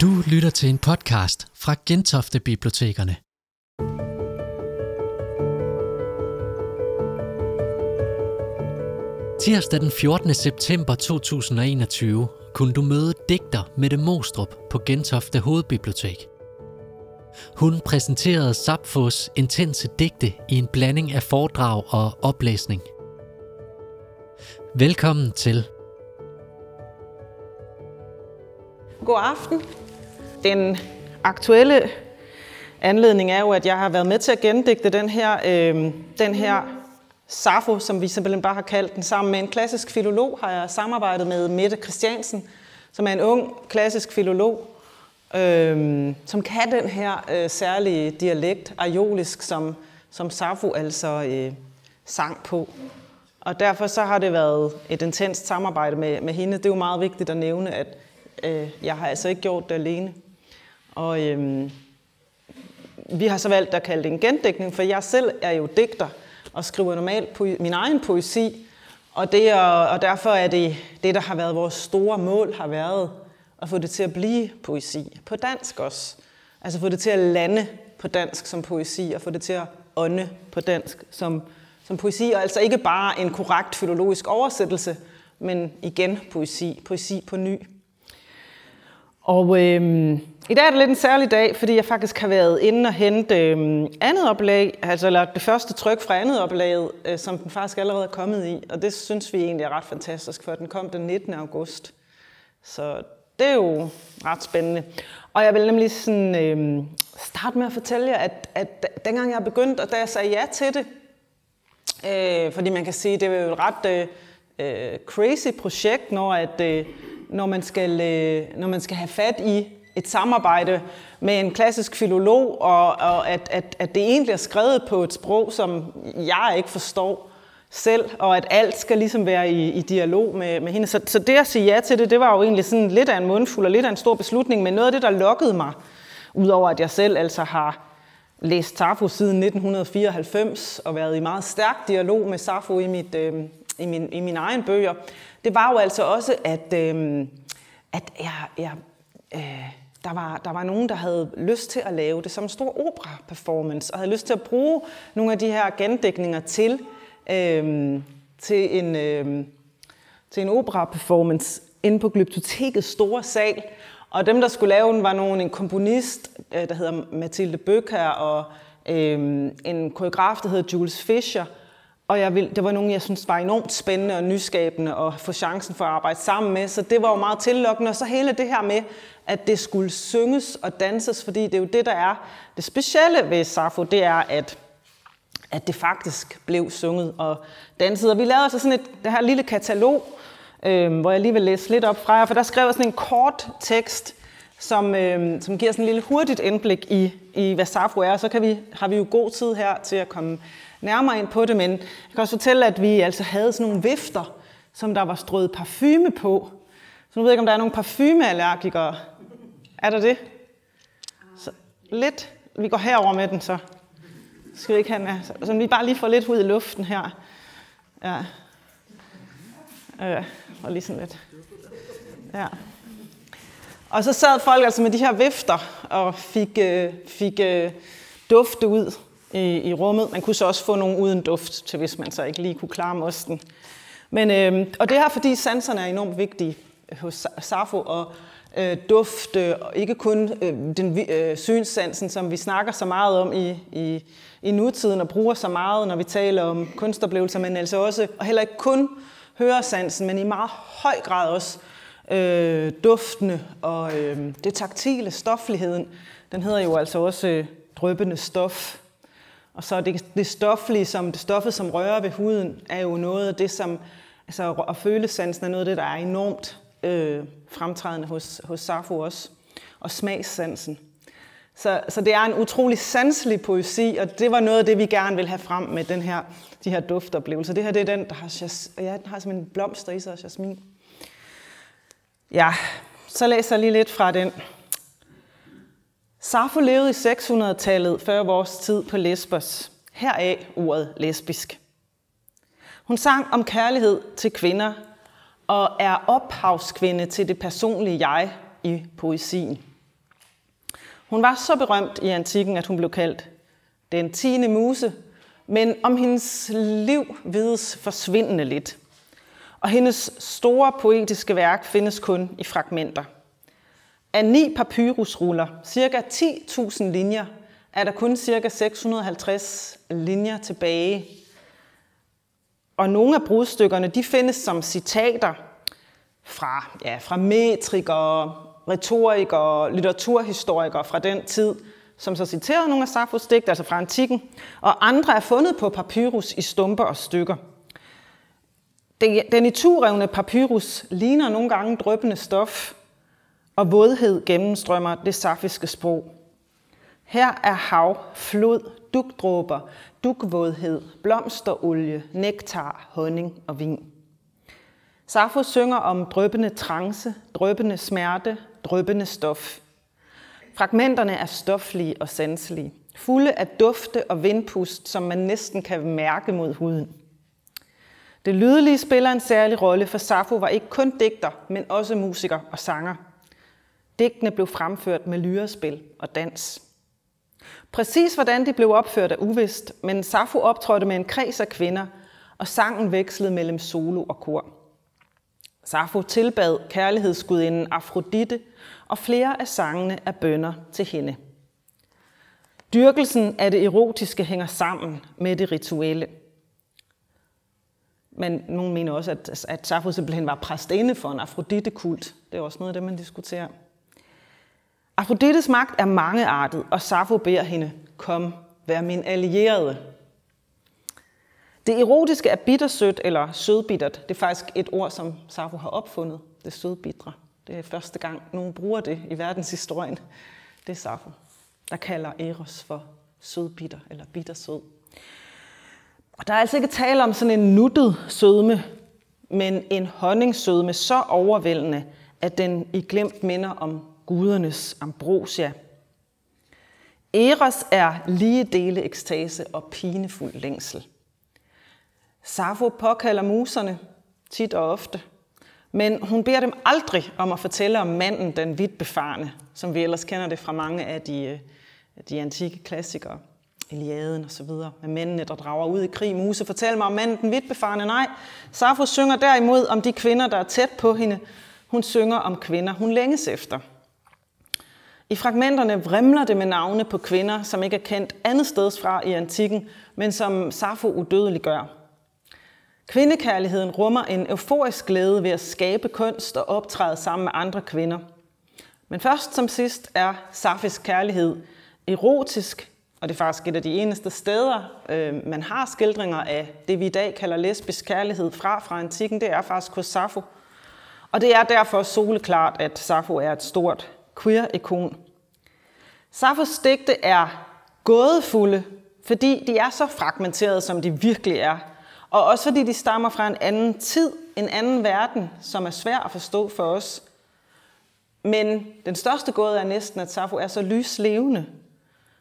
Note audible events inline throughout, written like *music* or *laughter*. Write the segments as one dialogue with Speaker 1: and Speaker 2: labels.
Speaker 1: Du lytter til en podcast fra Gentofte Bibliotekerne. Tirsdag den 14. september 2021 kunne du møde digter Mette Mostrup på Gentofte Hovedbibliotek. Hun præsenterede Sapfos intense digte i en blanding af foredrag og oplæsning. Velkommen til.
Speaker 2: God aften. Den aktuelle anledning er jo, at jeg har været med til at gendigte den her, øh, den her Safo, som vi simpelthen bare har kaldt den, sammen med en klassisk filolog, har jeg samarbejdet med Mette Christiansen, som er en ung klassisk filolog, øh, som kan den her øh, særlige dialekt, ariolisk, som, som Safo altså øh, sang på. Og derfor så har det været et intenst samarbejde med, med hende. Det er jo meget vigtigt at nævne, at øh, jeg har altså ikke gjort det alene. Og øhm, vi har så valgt at kalde det en gendækning, for jeg selv er jo digter og skriver normalt po- min egen poesi. Og, det er, og derfor er det, det, der har været vores store mål, har været at få det til at blive poesi. På dansk også. Altså få det til at lande på dansk som poesi, og få det til at ånde på dansk som, som poesi. Og altså ikke bare en korrekt filologisk oversættelse, men igen poesi. Poesi på ny. Og øhm, i dag er det lidt en særlig dag, fordi jeg faktisk har været inde og hente øhm, andet oplag, altså eller det første tryk fra andet oplaget, øh, som den faktisk allerede er kommet i. Og det synes vi egentlig er ret fantastisk, for den kom den 19. august. Så det er jo ret spændende. Og jeg vil nemlig sådan, øh, starte med at fortælle jer, at, at dengang jeg begyndte, og da jeg sagde ja til det, øh, fordi man kan sige, det er jo et ret øh, øh crazy projekt, når at... Øh, når man, skal, øh, når man skal have fat i et samarbejde med en klassisk filolog, og, og at, at, at det egentlig er skrevet på et sprog, som jeg ikke forstår selv, og at alt skal ligesom være i, i dialog med, med hende. Så, så det at sige ja til det, det var jo egentlig sådan lidt af en mundfuld og lidt af en stor beslutning, men noget af det, der lokkede mig, udover at jeg selv altså har læst Safo siden 1994 og været i meget stærk dialog med Safo i, mit, øh, i, min, i mine egen bøger, det var jo altså også, at, øh, at jeg, jeg, øh, der, var, der var nogen, der havde lyst til at lave det som en stor opera-performance, og havde lyst til at bruge nogle af de her gendækninger til, øh, til en, øh, til en opera-performance inde på Glyptotekets store sal. Og dem, der skulle lave den, var nogen, en komponist, øh, der hedder Mathilde Bøcker, og øh, en koreograf, der hedder Jules Fischer, og jeg vil, det var nogen, jeg synes var enormt spændende og nyskabende at få chancen for at arbejde sammen med. Så det var jo meget tillokkende. Og så hele det her med, at det skulle synges og danses, fordi det er jo det, der er det specielle ved Safo, det er, at, at det faktisk blev sunget og danset. Og vi lavede altså sådan et det her lille katalog, øh, hvor jeg lige vil læse lidt op fra jer, for der skrev jeg sådan en kort tekst, som, øh, som giver sådan en lille hurtigt indblik i, i hvad Safo er. Så kan vi, har vi jo god tid her til at komme nærmere ind på det, men jeg kan også fortælle, at vi altså havde sådan nogle vifter, som der var strøget parfume på. Så nu ved jeg ikke, om der er nogle parfumeallergikere. Er der det? Så lidt. Vi går herover med den, så skal vi ikke have den Så vi bare lige får lidt ud i luften her. Ja. Øh, og lige sådan lidt. Ja. Og så sad folk altså med de her vifter og fik, øh, fik øh, dufte ud i, i rummet. Man kunne så også få nogle uden duft, til hvis man så ikke lige kunne klare mosten. Men, øh, og det her, fordi sanserne er enormt vigtige hos Safo, og øh, duft, øh, ikke kun øh, den øh, synssansen, som vi snakker så meget om i, i, i nutiden, og bruger så meget, når vi taler om kunstoplevelser, men altså også, og heller ikke kun høresansen, men i meget høj grad også øh, duftene og øh, det taktile, stofligheden. Den hedder jo altså også øh, drøbende stof. Og så det, det stoflige, som det stoffet, som rører ved huden, er jo noget af det, som, altså, og følesansen er noget af det, der er enormt øh, fremtrædende hos, hos Safo også. Og smagssansen. Så, så det er en utrolig sanselig poesi, og det var noget af det, vi gerne vil have frem med den her, de her duftoplevelser. Det her det er den, der har, ja, den har simpelthen blomster i sig og jasmin. Ja, så læser jeg lige lidt fra den. Sappho levede i 600-tallet før vores tid på Lesbos. Heraf ordet lesbisk. Hun sang om kærlighed til kvinder og er ophavskvinde til det personlige jeg i poesien. Hun var så berømt i antikken, at hun blev kaldt den tiende muse, men om hendes liv vides forsvindende lidt. Og hendes store poetiske værk findes kun i fragmenter. Af ni papyrusruller, cirka 10.000 linjer, er der kun cirka 650 linjer tilbage. Og nogle af brudstykkerne de findes som citater fra, ja, fra metrikere, retorikere, litteraturhistorikere fra den tid, som så citerede nogle af Safos digte, altså fra antikken, og andre er fundet på papyrus i stumper og stykker. Den i turevne papyrus ligner nogle gange drøbende stof, og vådhed gennemstrømmer det safiske sprog. Her er hav, flod, dugdråber, dugvådhed, blomsterolie, nektar, honning og vin. Safo synger om drøbende trance, drøbende smerte, drøbende stof. Fragmenterne er stoflige og sanselige, fulde af dufte og vindpust, som man næsten kan mærke mod huden. Det lydelige spiller en særlig rolle, for Safo var ikke kun digter, men også musiker og sanger. Digtene blev fremført med lyrespil og dans. Præcis hvordan de blev opført er uvist, men Safo optrådte med en kreds af kvinder, og sangen vekslede mellem solo og kor. Safo tilbad kærlighedsgudinden Afrodite, og flere af sangene er bønder til hende. Dyrkelsen af det erotiske hænger sammen med det rituelle. Men nogen mener også, at, at Safo simpelthen var præstinde for en afroditekult. Det er også noget af det, man diskuterer. Afrodites magt er mangeartet, og Safo beder hende, kom, vær min allierede. Det erotiske er bittersødt eller sødbittert. Det er faktisk et ord, som Safo har opfundet, det sødbitre. Det er første gang, nogen bruger det i verdenshistorien. Det er Safo, der kalder Eros for sødbitter eller bittersød. Og der er altså ikke tale om sådan en nuttet sødme, men en honningsødme så overvældende, at den i glemt minder om gudernes ambrosia. Eros er lige dele ekstase og pinefuld længsel. Safo påkalder muserne tit og ofte, men hun beder dem aldrig om at fortælle om manden, den vidt befarne, som vi ellers kender det fra mange af de, øh, de antikke klassikere. Iliaden og så videre, med mændene, der drager ud i krig. Muse, fortæl mig om manden, den vidt befarne. Nej, Safo synger derimod om de kvinder, der er tæt på hende. Hun synger om kvinder, hun længes efter. I fragmenterne vrimler det med navne på kvinder, som ikke er kendt andet sted fra i antikken, men som Safo udødelig gør. Kvindekærligheden rummer en euforisk glæde ved at skabe kunst og optræde sammen med andre kvinder. Men først som sidst er Safis kærlighed erotisk, og det er faktisk et af de eneste steder, øh, man har skildringer af det, vi i dag kalder lesbisk kærlighed fra fra antikken, det er faktisk hos Safo. Og det er derfor soleklart, at Safo er et stort queer-ikon. Safos digte er gådefulde, fordi de er så fragmenterede, som de virkelig er. Og også fordi de stammer fra en anden tid, en anden verden, som er svær at forstå for os. Men den største gåde er næsten, at Safo er så lyslevende,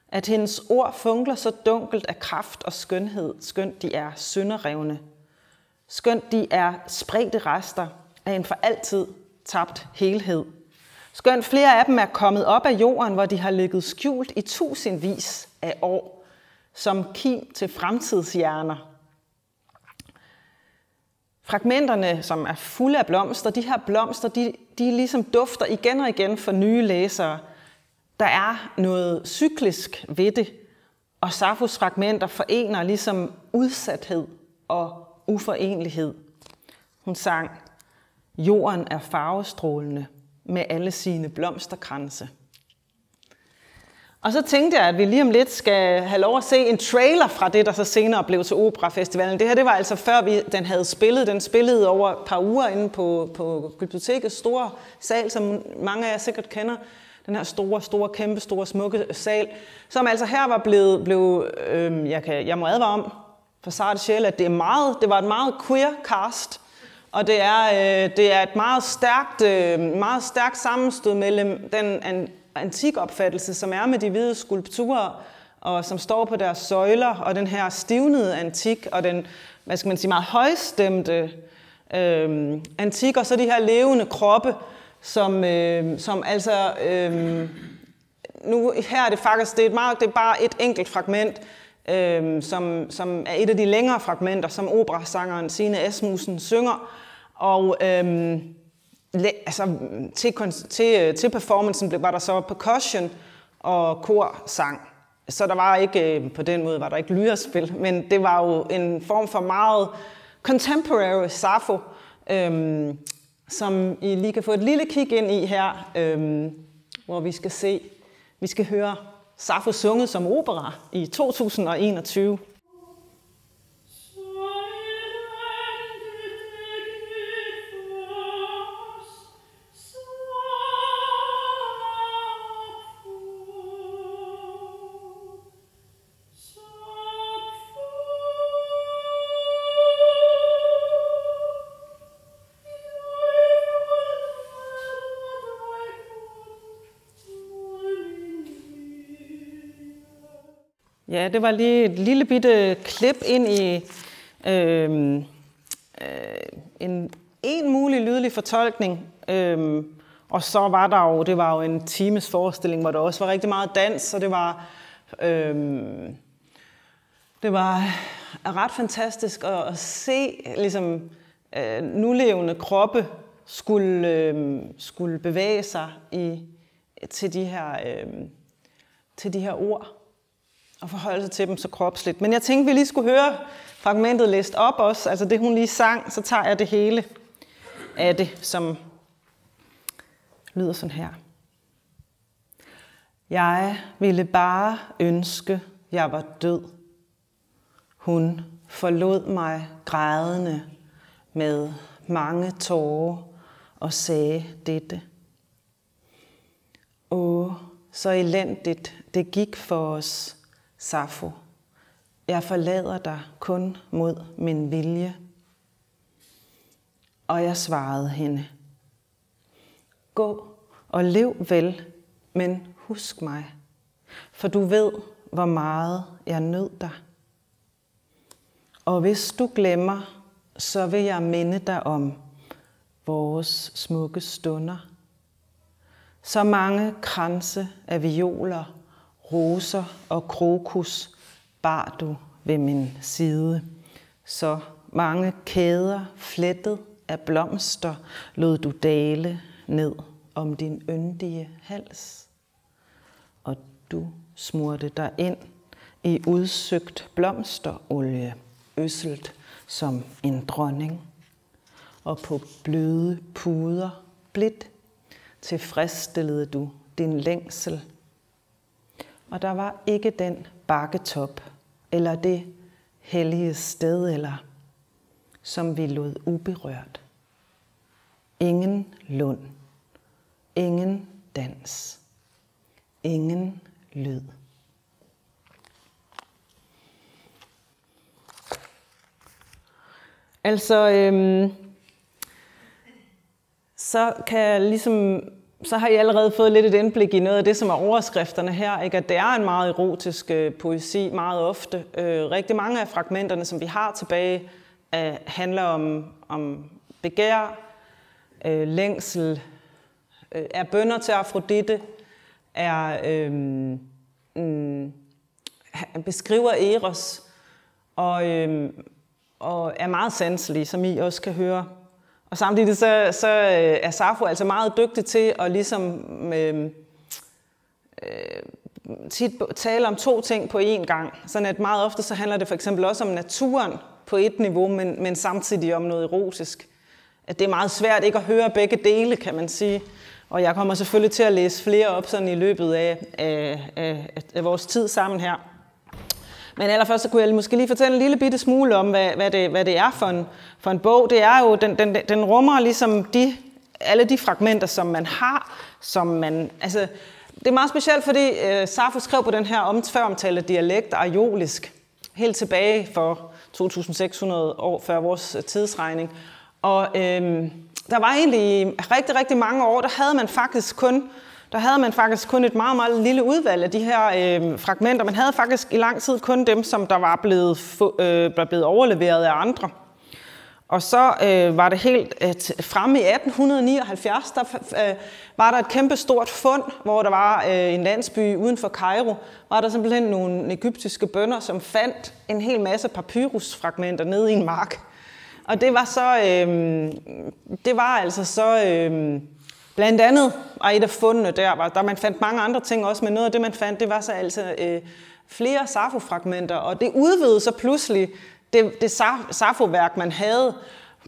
Speaker 2: at hendes ord funkler så dunkelt af kraft og skønhed, skønt de er sønderrevne. Skønt de er spredte rester af en for altid tabt helhed. Skønt flere af dem er kommet op af jorden, hvor de har ligget skjult i tusindvis af år, som kim til fremtidshjerner. Fragmenterne, som er fulde af blomster, de her blomster, de, de ligesom dufter igen og igen for nye læsere. Der er noget cyklisk ved det, og Safos fragmenter forener ligesom udsathed og uforenlighed. Hun sang, jorden er farvestrålende, med alle sine blomsterkranse. Og så tænkte jeg, at vi lige om lidt skal have lov at se en trailer fra det, der så senere blev til Operafestivalen. Det her det var altså før vi, den havde spillet. Den spillede over et par uger inde på, på bibliotekets store sal, som mange af jer sikkert kender. Den her store, store, kæmpe, store, smukke sal, som altså her var blevet, blev, øh, jeg, kan, jeg må advare om, for Sartre Sjæl, at det, er meget, det var et meget queer cast. Og det er, øh, det er et meget stærkt, øh, meget stærkt sammenstød mellem den an, antikopfattelse, som er med de hvide skulpturer, og som står på deres søjler, og den her stivnede antik, og den, hvad skal man sige, meget højstemte øh, antik, og så de her levende kroppe, som, øh, som altså øh, nu her er det faktisk, det er, et meget, det er bare et enkelt fragment, øh, som, som er et af de længere fragmenter, som operasangeren Signe Asmussen synger. Og øh, altså, til, til, øh, til performancen var der så percussion og kor sang. Så der var ikke, øh, på den måde var der ikke lyrespil, men det var jo en form for meget contemporary Safo, øhm, som I lige kan få et lille kig ind i her, øhm, hvor vi skal se, vi skal høre Safo sunget som opera i 2021. Ja, det var lige et lille bitte klip ind i øh, øh, en, en mulig lydlig fortolkning. Øh, og så var der jo, det var jo en times forestilling, hvor der også var rigtig meget dans, og det var, øh, det var ret fantastisk at, at se ligesom, øh, nulevende kroppe skulle, øh, skulle bevæge sig i, til, de her, øh, til de her ord at forholde sig til dem så kropsligt. Men jeg tænkte, vi lige skulle høre fragmentet læst op også, altså det hun lige sang, så tager jeg det hele af det, som lyder sådan her. Jeg ville bare ønske, jeg var død. Hun forlod mig grædende med mange tårer og sagde dette. Åh, så elendigt det gik for os, Safo, jeg forlader dig kun mod min vilje. Og jeg svarede hende, gå og lev vel, men husk mig, for du ved, hvor meget jeg nød dig. Og hvis du glemmer, så vil jeg minde dig om vores smukke stunder. Så mange kranse af violer roser og krokus bar du ved min side. Så mange kæder flettet af blomster lod du dale ned om din yndige hals. Og du smurte dig ind i udsøgt blomsterolie, øsselt som en dronning. Og på bløde puder blidt tilfredsstillede du din længsel og der var ikke den bakketop, eller det hellige sted, eller som vi lod uberørt. Ingen lund, ingen dans, ingen lyd. Altså, øhm, så kan jeg ligesom så har I allerede fået lidt et indblik i noget af det, som er overskrifterne her. Ikke? At det er en meget erotisk øh, poesi, meget ofte. Øh, rigtig mange af fragmenterne, som vi har tilbage, øh, handler om, om begær, øh, længsel, øh, er bønder til Afrodite, er, øh, øh, beskriver Eros, og, øh, og er meget sanselig, som I også kan høre og samtidig så, så øh, er Safo altså meget dygtig til at ligesom øh, øh, tit tale om to ting på én gang. Sådan at meget ofte så handler det for eksempel også om naturen på et niveau, men, men samtidig om noget erotisk. At det er meget svært ikke at høre begge dele, kan man sige. Og jeg kommer selvfølgelig til at læse flere op sådan i løbet af, af, af, af vores tid sammen her. Men allerførst så kunne jeg måske lige fortælle en lille bitte smule om, hvad, hvad, det, hvad det er for en, for en bog. Det er jo, den, den, den rummer ligesom de, alle de fragmenter, som man har, som man, altså, det er meget specielt, fordi øh, Safo skrev på den her om, omtalte dialekt ariolisk, helt tilbage for 2600 år før vores øh, tidsregning. Og øh, der var egentlig rigtig, rigtig mange år, der havde man faktisk kun der havde man faktisk kun et meget, meget lille udvalg af de her øh, fragmenter. Man havde faktisk i lang tid kun dem, som der var blevet, øh, var blevet overleveret af andre. Og så øh, var det helt øh, fremme i 1879, der øh, var der et kæmpe stort fund, hvor der var øh, en landsby uden for Cairo, var der simpelthen nogle egyptiske bønder, som fandt en hel masse papyrusfragmenter nede i en mark. Og det var så, øh, det var altså så, øh, blandt andet var et af fundene der, var, der man fandt mange andre ting også, men noget af det, man fandt, det var så altså øh, flere Safo-fragmenter, og det udvidede så pludselig det, det safoværk, man havde.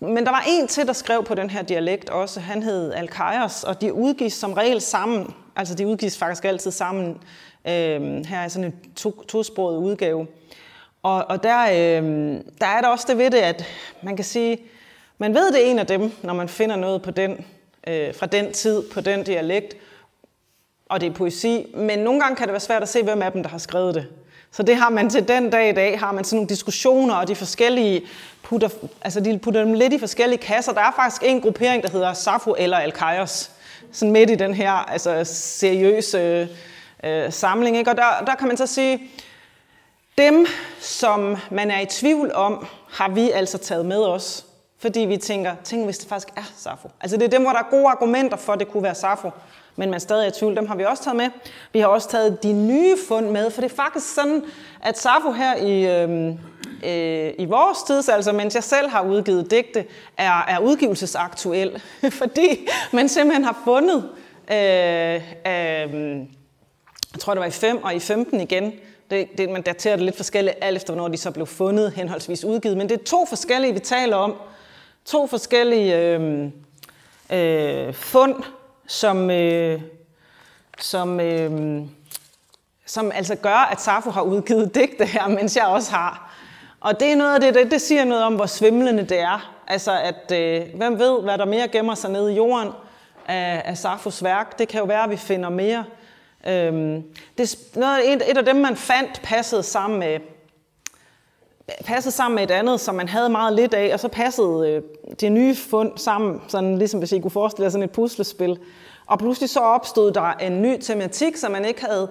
Speaker 2: Men der var en til, der skrev på den her dialekt også. Han hed Alkaios, og de udgives som regel sammen. Altså, de udgives faktisk altid sammen. Øh, her er sådan en to, tosproget udgave. Og, og der, øh, der er der også det ved det, at man kan sige, man ved det er en af dem, når man finder noget på den, øh, fra den tid, på den dialekt, og det er poesi. Men nogle gange kan det være svært at se, hvem af dem, der har skrevet det. Så det har man til den dag i dag, har man sådan nogle diskussioner, og de forskellige putter, altså de putter dem lidt i forskellige kasser. Der er faktisk en gruppering, der hedder Safo eller Alkaios, sådan midt i den her altså, seriøse øh, samling. Ikke? Og der, der kan man så sige, dem, som man er i tvivl om, har vi altså taget med os. Fordi vi tænker, tænk hvis det faktisk er Safo. Altså det er dem, hvor der er gode argumenter for, at det kunne være Safo men man stadig i tvivl, dem har vi også taget med. Vi har også taget de nye fund med, for det er faktisk sådan, at Safo her i, øh, øh, i vores tid, altså mens jeg selv har udgivet digte, er, er udgivelsesaktuel, *laughs* fordi man simpelthen har fundet, øh, øh, jeg tror det var i 5 og i 15 igen, det, det, man daterer det lidt forskelligt, alt efter hvornår de så blev fundet, henholdsvis udgivet. Men det er to forskellige, vi taler om. To forskellige øh, øh, fund, som, øh, som, øh, som altså gør, at Safo har udgivet digte her, mens jeg også har. Og det er noget af det, det, det siger noget om, hvor svimlende det er. Altså, at øh, hvem ved, hvad der mere gemmer sig nede i jorden af, af Safos værk. Det kan jo være, at vi finder mere. Øhm, det, noget, et, et af dem, man fandt, passede sammen med passede sammen med et andet, som man havde meget lidt af, og så passede øh, det nye fund sammen, sådan ligesom hvis I kunne forestille jer sådan et puslespil. Og pludselig så opstod der en ny tematik, som man ikke havde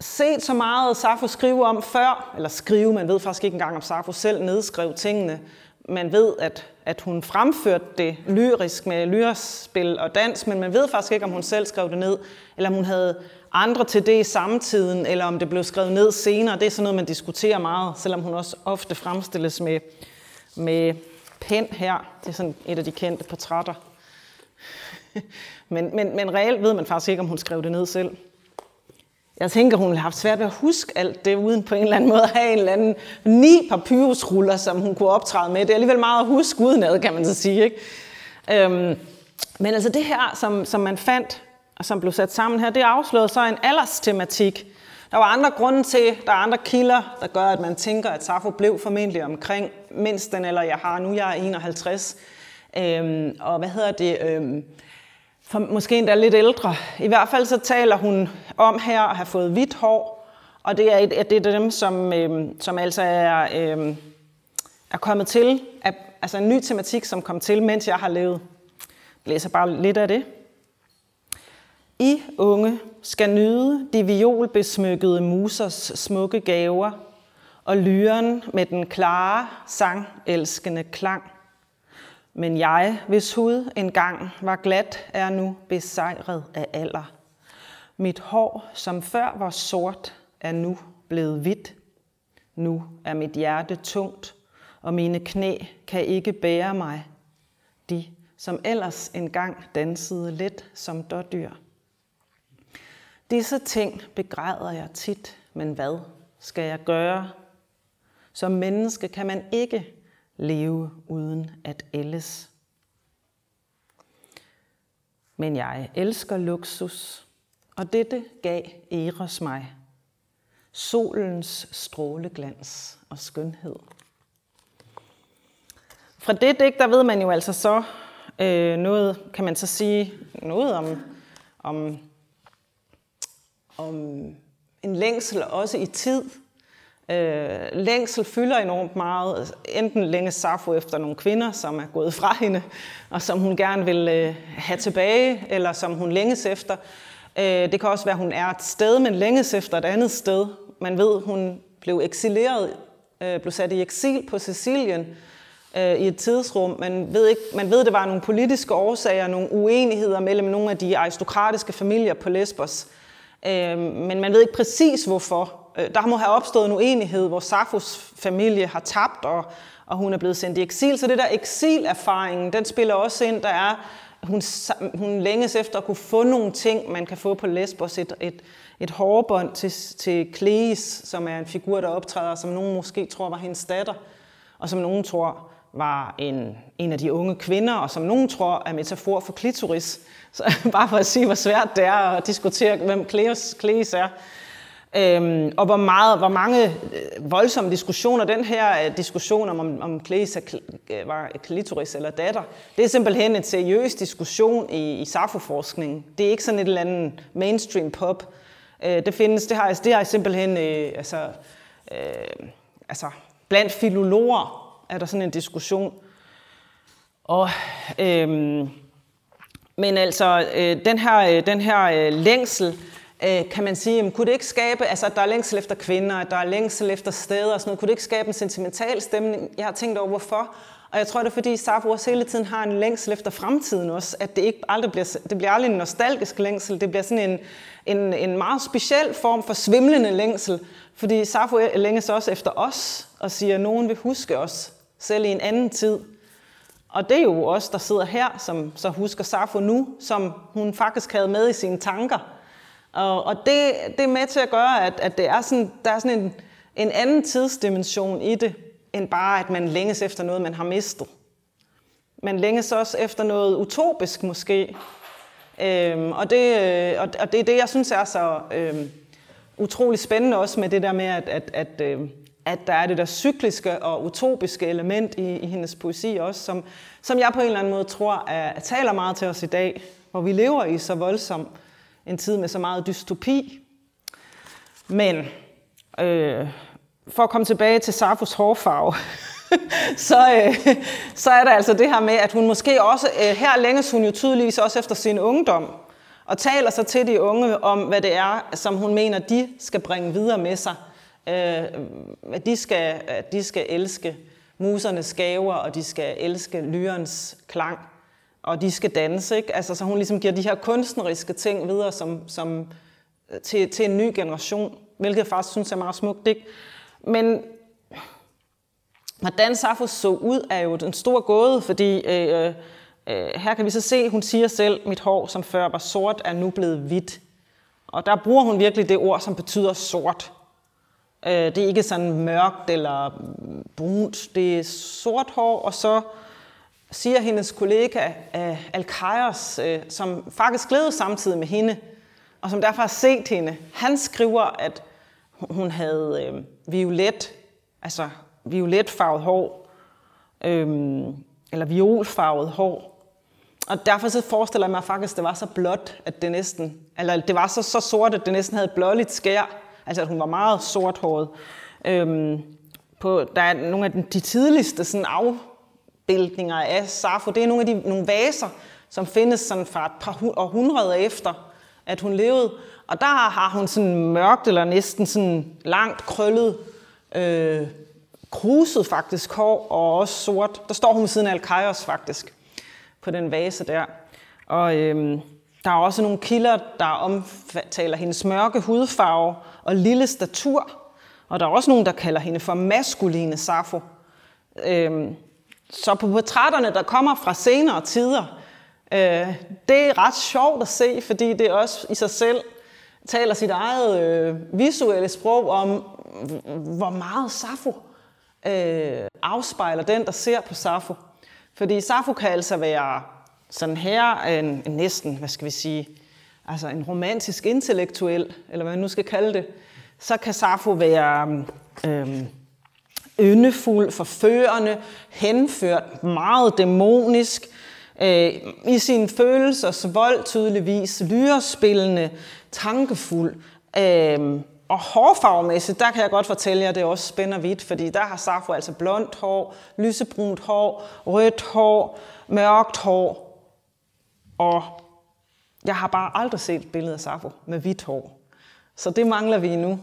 Speaker 2: set så meget Safo skrive om før, eller skrive, man ved faktisk ikke engang, om Safo selv nedskrev tingene. Man ved, at, at hun fremførte det lyrisk med lyrespil og dans, men man ved faktisk ikke, om hun selv skrev det ned, eller om hun havde andre til det i samtiden, eller om det blev skrevet ned senere. Det er sådan noget, man diskuterer meget, selvom hun også ofte fremstilles med, med pen her. Det er sådan et af de kendte portrætter. men, men, men reelt ved man faktisk ikke, om hun skrev det ned selv. Jeg tænker, hun ville have haft svært ved at huske alt det, uden på en eller anden måde at have en eller anden ni papyrusruller, som hun kunne optræde med. Det er alligevel meget at huske udenad, kan man så sige. Ikke? Øhm, men altså det her, som, som man fandt som blev sat sammen her, det afslørede så en alderstematik. Der var andre grunde til, der er andre kilder, der gør, at man tænker, at Safo blev formentlig omkring mindst den eller jeg har. Nu jeg er 51. Øhm, og hvad hedder det? Øhm, for måske endda lidt ældre. I hvert fald så taler hun om her at have fået hvidt hår, og det er, et, det er dem, som, øhm, som altså er, øhm, er kommet til, er, altså en ny tematik, som kom til, mens jeg har levet. Jeg læser bare lidt af det. I, unge, skal nyde de violbesmykkede musers smukke gaver og lyren med den klare, sangelskende klang. Men jeg, hvis hud engang var glat, er nu besejret af alder. Mit hår, som før var sort, er nu blevet hvidt. Nu er mit hjerte tungt, og mine knæ kan ikke bære mig. De, som ellers engang dansede let som dårdyr. Disse ting begræder jeg tit, men hvad skal jeg gøre? Som menneske kan man ikke leve uden at ældes. Men jeg elsker luksus, og dette gav Eros mig. Solens stråleglans og skønhed. Fra det digt, der ved man jo altså så øh, noget, kan man så sige, noget om, om om en længsel også i tid. Øh, længsel fylder enormt meget. Enten længes Safo efter nogle kvinder, som er gået fra hende, og som hun gerne vil øh, have tilbage, eller som hun længes efter. Øh, det kan også være, at hun er et sted, men længes efter et andet sted. Man ved, hun blev eksileret, øh, blev sat i eksil på Sicilien, øh, i et tidsrum. Man ved, ikke, man ved, det var nogle politiske årsager, nogle uenigheder mellem nogle af de aristokratiske familier på Lesbos. Øh, Øh, men man ved ikke præcis hvorfor. Øh, der må have opstået en uenighed, hvor Safos familie har tabt, og, og hun er blevet sendt i eksil. Så det der eksilerfaringen, den spiller også ind. Der er, hun, hun længes efter at kunne få nogle ting, man kan få på Lesbos. Et, et, et hårbånd til, til Kleis, som er en figur, der optræder, som nogen måske tror var hendes datter, og som nogen tror var en, en af de unge kvinder, og som nogen tror er metafor for klitoris. *laughs* Så bare for at sige, hvor svært det er at diskutere, hvem Kleos, Kleis er. Øhm, og hvor, meget, hvor mange øh, voldsomme diskussioner, den her øh, diskussion om, om, om Kleis øh, var klitoris eller datter, det er simpelthen en seriøs diskussion i, i Safo-forskningen. Det er ikke sådan et eller andet mainstream pop. Øh, det findes, det har, det har simpelthen, øh, altså, øh, altså, blandt filologer er der sådan en diskussion. Og, øhm, men altså, øh, den her, øh, den her øh, længsel, øh, kan man sige, jamen, kunne det ikke skabe, altså at der er længsel efter kvinder, at der er længsel efter steder og sådan noget, kunne det ikke skabe en sentimental stemning? Jeg har tænkt over, hvorfor. Og jeg tror, det er fordi Safo også hele tiden har en længsel efter fremtiden også, at det ikke aldrig bliver, det bliver aldrig en nostalgisk længsel, det bliver sådan en, en, en meget speciel form for svimlende længsel, fordi Safo længes også efter os og siger, at nogen vil huske os, selv i en anden tid. Og det er jo os, der sidder her, som så husker Safo nu, som hun faktisk havde med i sine tanker. Og, og det, det er med til at gøre, at, at det er sådan, der er sådan en, en anden tidsdimension i det, end bare at man længes efter noget, man har mistet. Man længes også efter noget utopisk måske. Øhm, og, det, øh, og, og det er det, jeg synes er så øhm, utrolig spændende også med det der med, at, at, at, øh, at der er det der cykliske og utopiske element i, i hendes poesi også, som, som jeg på en eller anden måde tror er, taler meget til os i dag, hvor vi lever i så voldsom en tid med så meget dystopi. Men øh, for at komme tilbage til Safos hårfarve, *laughs* så, øh, så er der altså det her med, at hun måske også, øh, her længes hun jo tydeligvis også efter sin ungdom, og taler så til de unge om, hvad det er, som hun mener, de skal bringe videre med sig. Øh, de skal, de skal elske musernes gaver, og de skal elske lyrens klang, og de skal danse. Ikke? Altså, så hun ligesom giver de her kunstneriske ting videre som, som, øh, til, til en ny generation, hvilket jeg faktisk synes er meget smukt. Ikke? Men hvordan Safo så ud, er jo den store gåde, fordi øh, øh, her kan vi så se, hun siger selv, mit hår, som før var sort, er nu blevet hvidt. Og der bruger hun virkelig det ord, som betyder sort. Øh, det er ikke sådan mørkt eller brunt, det er sort hår, og så siger hendes kollega øh, Alkaios, øh, som faktisk levede samtidig med hende, og som derfor har set hende, han skriver, at hun havde øh, violet, altså violetfarvet hår, øh, eller violfarvet hår. Og derfor så forestiller jeg mig faktisk, at det var så blåt, at det næsten, eller det var så, så sort, at det næsten havde blåligt skær. Altså at hun var meget sorthåret. Øhm, på, der er nogle af de tidligste sådan afbildninger af Safo. Det er nogle af de nogle vaser, som findes sådan fra et par århundreder efter, at hun levede. Og der har hun sådan mørkt eller næsten sådan langt krøllet, øh, kruset faktisk hår og også sort. Der står hun ved siden af Alkaios faktisk på den vase der. Og øh, der er også nogle kilder, der omtaler hendes mørke hudfarve og lille statur. Og der er også nogen, der kalder hende for maskuline Safo. Øhm, så på portrætterne, der kommer fra senere tider, øh, det er ret sjovt at se, fordi det også i sig selv taler sit eget øh, visuelle sprog om, hvor meget Safo øh, afspejler den, der ser på Safo. Fordi Safo kan altså være sådan her, en, en næsten, hvad skal vi sige, altså en romantisk intellektuel, eller hvad man nu skal kalde det. Så kan Safo være øh, yndefuld, forførende, henført, meget dæmonisk, øh, i sin følelsers vold tydeligvis, lyrespillende, tankefuld. Øh, og hårfarvemæssigt, der kan jeg godt fortælle jer, at det også spænder vidt, fordi der har Safo altså blondt hår, lysebrunt hår, rødt hår, mørkt hår. Og jeg har bare aldrig set et billede af Safo med hvidt hår. Så det mangler vi nu.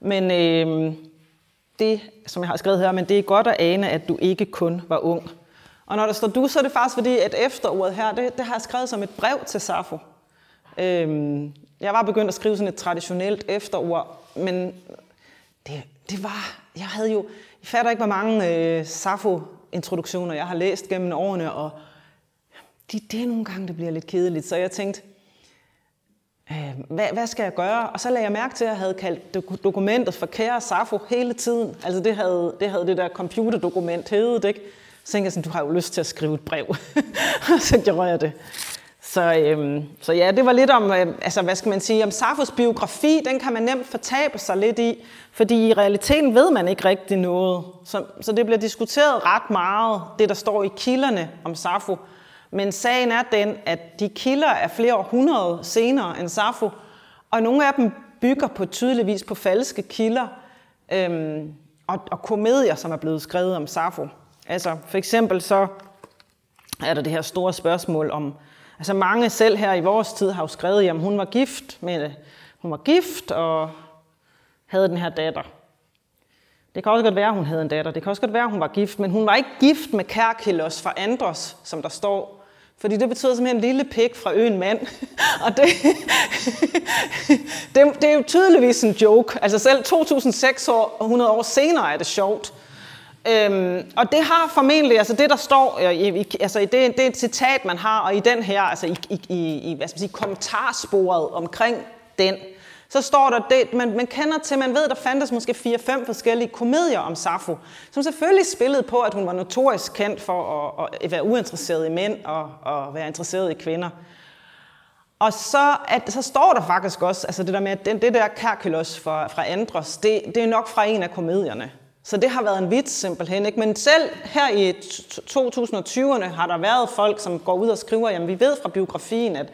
Speaker 2: Men øh, det, som jeg har skrevet her, men det er godt at ane, at du ikke kun var ung. Og når der står du, så er det faktisk fordi, at efterordet her, det, det har jeg skrevet som et brev til Safo. Øhm, jeg var begyndt at skrive sådan et traditionelt efterord, men det, det var, jeg havde jo, jeg fatter ikke, hvor mange øh, Safo-introduktioner jeg har læst gennem årene, og de, det er nogle gange, det bliver lidt kedeligt, så jeg tænkte, øh, hvad, hvad skal jeg gøre? Og så lagde jeg mærke til, at jeg havde kaldt dokumentet for kære Safo hele tiden. Altså det havde det, havde det der computerdokument heddet, ikke? Så tænkte jeg sådan, du har jo lyst til at skrive et brev. *laughs* og så gjorde jeg det. Så, øhm, så ja, det var lidt om, øh, altså hvad skal man sige, om Safos biografi, den kan man nemt fortabe sig lidt i, fordi i realiteten ved man ikke rigtig noget. Så, så det bliver diskuteret ret meget, det der står i kilderne om Safo. Men sagen er den, at de kilder er flere århundrede senere end Safo, og nogle af dem bygger på tydeligvis på falske kilder øhm, og, og komedier, som er blevet skrevet om Safo. Altså for eksempel så er der det her store spørgsmål om, altså mange selv her i vores tid har jo skrevet, at hun var gift med, hun var gift og havde den her datter. Det kan også godt være, at hun havde en datter. Det kan også godt være, at hun var gift, men hun var ikke gift med Kærkilos fra Andros, som der står. Fordi det betyder simpelthen en lille pik fra øen mand. *laughs* og det, *laughs* det, det er jo tydeligvis en joke. Altså selv 2600 år senere er det sjovt. Øhm, og det har formentlig, altså det der står, i, i, altså det, det er et citat, man har, og i den her, altså i, i, i hvad skal man sige, kommentarsporet omkring den, så står der, det, man, man kender til, man ved, der fandtes måske 4-5 forskellige komedier om Safo, som selvfølgelig spillede på, at hun var notorisk kendt for at, at være uinteresseret i mænd og, og være interesseret i kvinder. Og så, at, så står der faktisk også, altså det der med, at det, det der Kærkylos fra, fra Andros, det, det er nok fra en af komedierne. Så det har været en vits simpelthen. Ikke? Men selv her i 2020'erne har der været folk, som går ud og skriver, jamen vi ved fra biografien, at,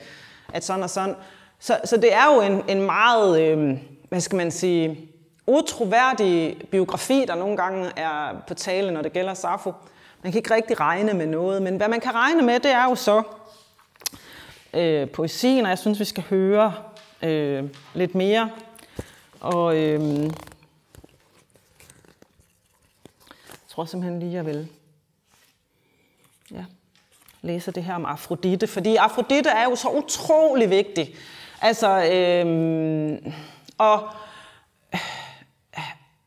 Speaker 2: at sådan og sådan. Så, så det er jo en, en meget, øh, hvad skal man sige, utroværdig biografi, der nogle gange er på tale, når det gælder Safo. Man kan ikke rigtig regne med noget, men hvad man kan regne med, det er jo så øh, poesien, og jeg synes, vi skal høre øh, lidt mere. Og øh, jeg tror simpelthen lige, jeg vil ja, læse det her om Afrodite, fordi Afrodite er jo så utrolig vigtig Altså, øhm, øh, og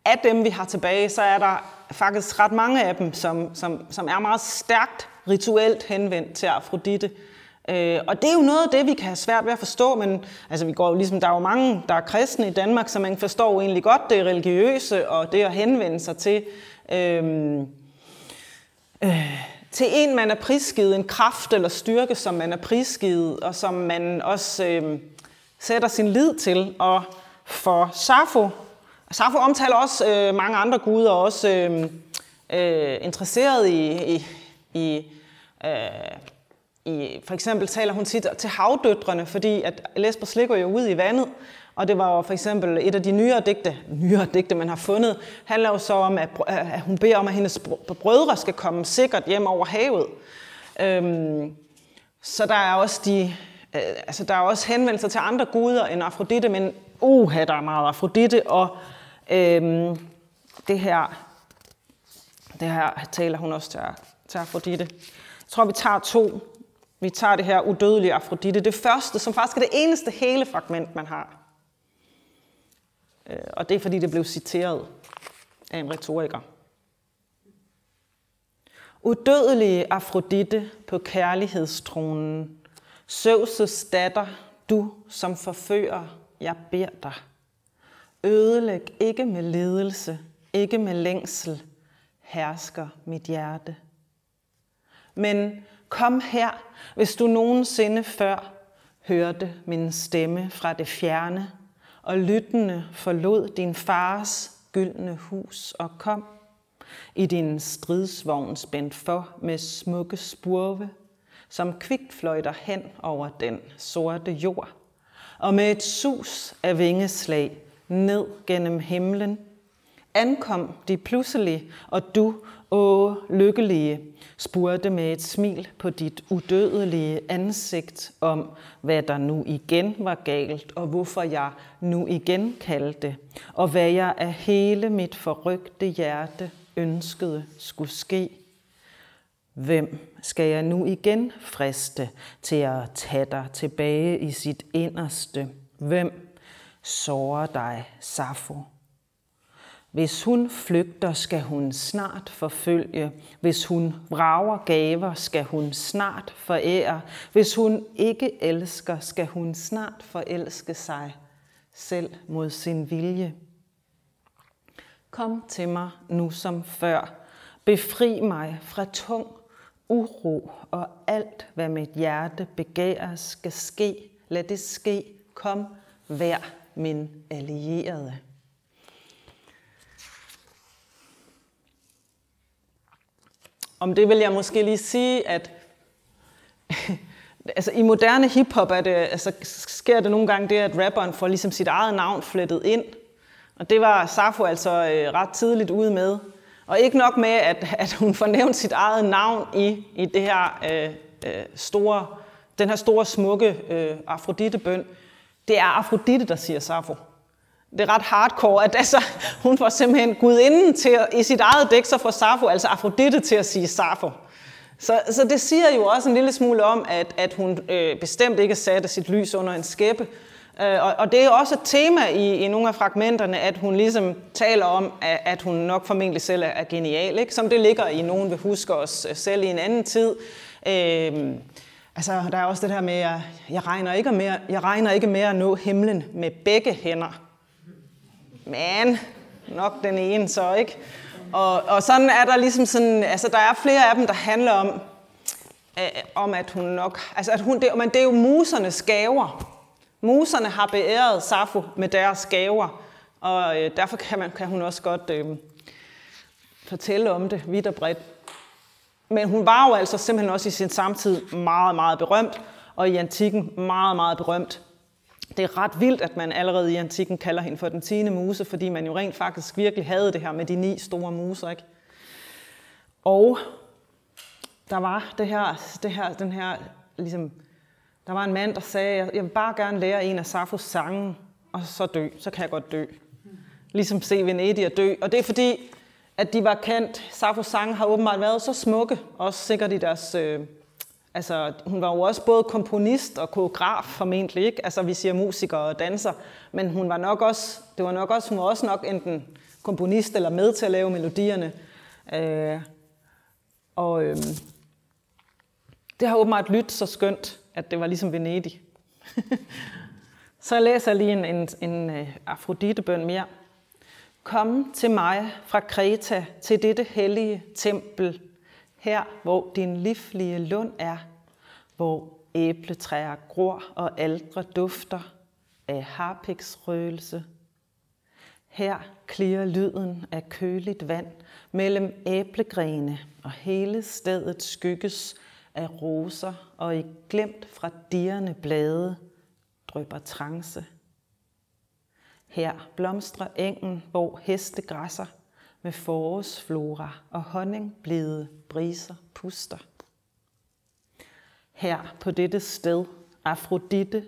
Speaker 2: af dem, vi har tilbage, så er der faktisk ret mange af dem, som, som, som er meget stærkt rituelt henvendt til Afrodite. Øh, og det er jo noget af det, vi kan have svært ved at forstå, men altså, vi går jo ligesom, der er jo mange, der er kristne i Danmark, så man forstår jo egentlig godt det religiøse og det at henvende sig til, øh, øh, til en, man er prisgivet, en kraft eller styrke, som man er prisgivet, og som man også... Øh, sætter sin lid til. Og for Safo, Safo omtaler også øh, mange andre guder, og også øh, øh, interesseret i, i, i, øh, i, for eksempel taler hun tit til havdøtrene, fordi at Lesbos ligger jo ud i vandet, og det var jo for eksempel et af de nyere digte, nyere digte, man har fundet, handler jo så om, at, at hun beder om, at hendes brødre skal komme sikkert hjem over havet. Øhm, så der er også de Øh, altså, der er også henvendelser til andre guder end Afrodite, men uha, der er meget Afrodite, og øhm, det her, det her taler hun også til, til Afrodite. Jeg tror, vi tager to. Vi tager det her udødelige Afrodite. Det første, som faktisk er det eneste hele fragment, man har. Øh, og det er, fordi det blev citeret af en retoriker. Udødelige Afrodite på kærlighedstronen Søvses datter, du som forfører, jeg beder dig. Ødelæg ikke med ledelse, ikke med længsel, hersker mit hjerte. Men kom her, hvis du nogensinde før hørte min stemme fra det fjerne, og lyttende forlod din fars gyldne hus og kom i din stridsvogn spændt for med smukke spurve som kvikt fløjter hen over den sorte jord, og med et sus af vingeslag ned gennem himlen, ankom de pludselig, og du Åh, lykkelige, spurgte med et smil på dit udødelige ansigt om, hvad der nu igen var galt, og hvorfor jeg nu igen kaldte, og hvad jeg af hele mit forrygte hjerte ønskede skulle ske. Hvem skal jeg nu igen friste til at tage dig tilbage i sit inderste? Hvem sårer dig, Safo? Hvis hun flygter, skal hun snart forfølge. Hvis hun vrager gaver, skal hun snart forære. Hvis hun ikke elsker, skal hun snart forelske sig selv mod sin vilje. Kom til mig nu som før. Befri mig fra tung uro og alt, hvad mit hjerte begærer, skal ske. Lad det ske. Kom, vær min allierede. Om det vil jeg måske lige sige, at *laughs* altså, i moderne hiphop er det, altså, sker det nogle gange det, at rapperen får ligesom sit eget navn flettet ind. Og det var Safo altså øh, ret tidligt ude med. Og ikke nok med, at, at hun får nævnt sit eget navn i, i det her, øh, øh store, den her store, smukke øh, Afrodite-bøn. Det er Afrodite, der siger Safo. Det er ret hardcore, at altså, hun får simpelthen gudinden til at, i sit eget dæk, så får Safo, altså Afrodite, til at sige Safo. Så, så det siger jo også en lille smule om, at, at hun øh, bestemt ikke satte sit lys under en skæppe. Øh, og, og det er også et tema i, i nogle af fragmenterne, at hun ligesom taler om, at, at hun nok formentlig selv er, er genial, ikke? som det ligger i nogen vil huske os øh, selv i en anden tid. Øh, altså, der er også det her med, at jeg regner ikke med, jeg regner ikke med at nå himlen med begge hænder. Men nok den ene så, ikke? Og, og sådan er der ligesom sådan, altså der er flere af dem, der handler om, øh, om at hun nok, altså at hun, det, men det er jo musernes gaver. Muserne har beæret Safo med deres gaver, og øh, derfor kan, man, kan hun også godt øh, fortælle om det vidt og bredt. Men hun var jo altså simpelthen også i sin samtid meget, meget berømt, og i antikken meget, meget berømt det er ret vildt, at man allerede i antikken kalder hende for den tiende muse, fordi man jo rent faktisk virkelig havde det her med de ni store muser. Ikke? Og der var det her, det her, den her, ligesom, der var en mand, der sagde, jeg vil bare gerne lære en af Safos sange, og så dø, så kan jeg godt dø. Ligesom se Venedig at dø. Og det er fordi, at de var kendt. Safos sange har åbenbart været så smukke, også sikkert i deres øh, Altså, hun var jo også både komponist og koreograf formentlig, ikke? Altså, vi siger musiker og danser, men hun var nok også, det var nok også, hun var også nok enten komponist eller med til at lave melodierne. Øh, og øh, det har åbenbart lyttet så skønt, at det var ligesom Venedig. *laughs* så jeg læser lige en, en, en øh, afroditebøn bøn mere. Kom til mig fra Kreta til dette hellige tempel, her hvor din livlige lund er, hvor æbletræer gror og aldre dufter af harpiksrøgelse. Her klirer lyden af køligt vand mellem æblegrene, og hele stedet skygges af roser, og i glemt fra dirrende blade drøber trance. Her blomstrer engen, hvor heste græsser, med forårsflora og honningblede briser puster. Her på dette sted, Afrodite,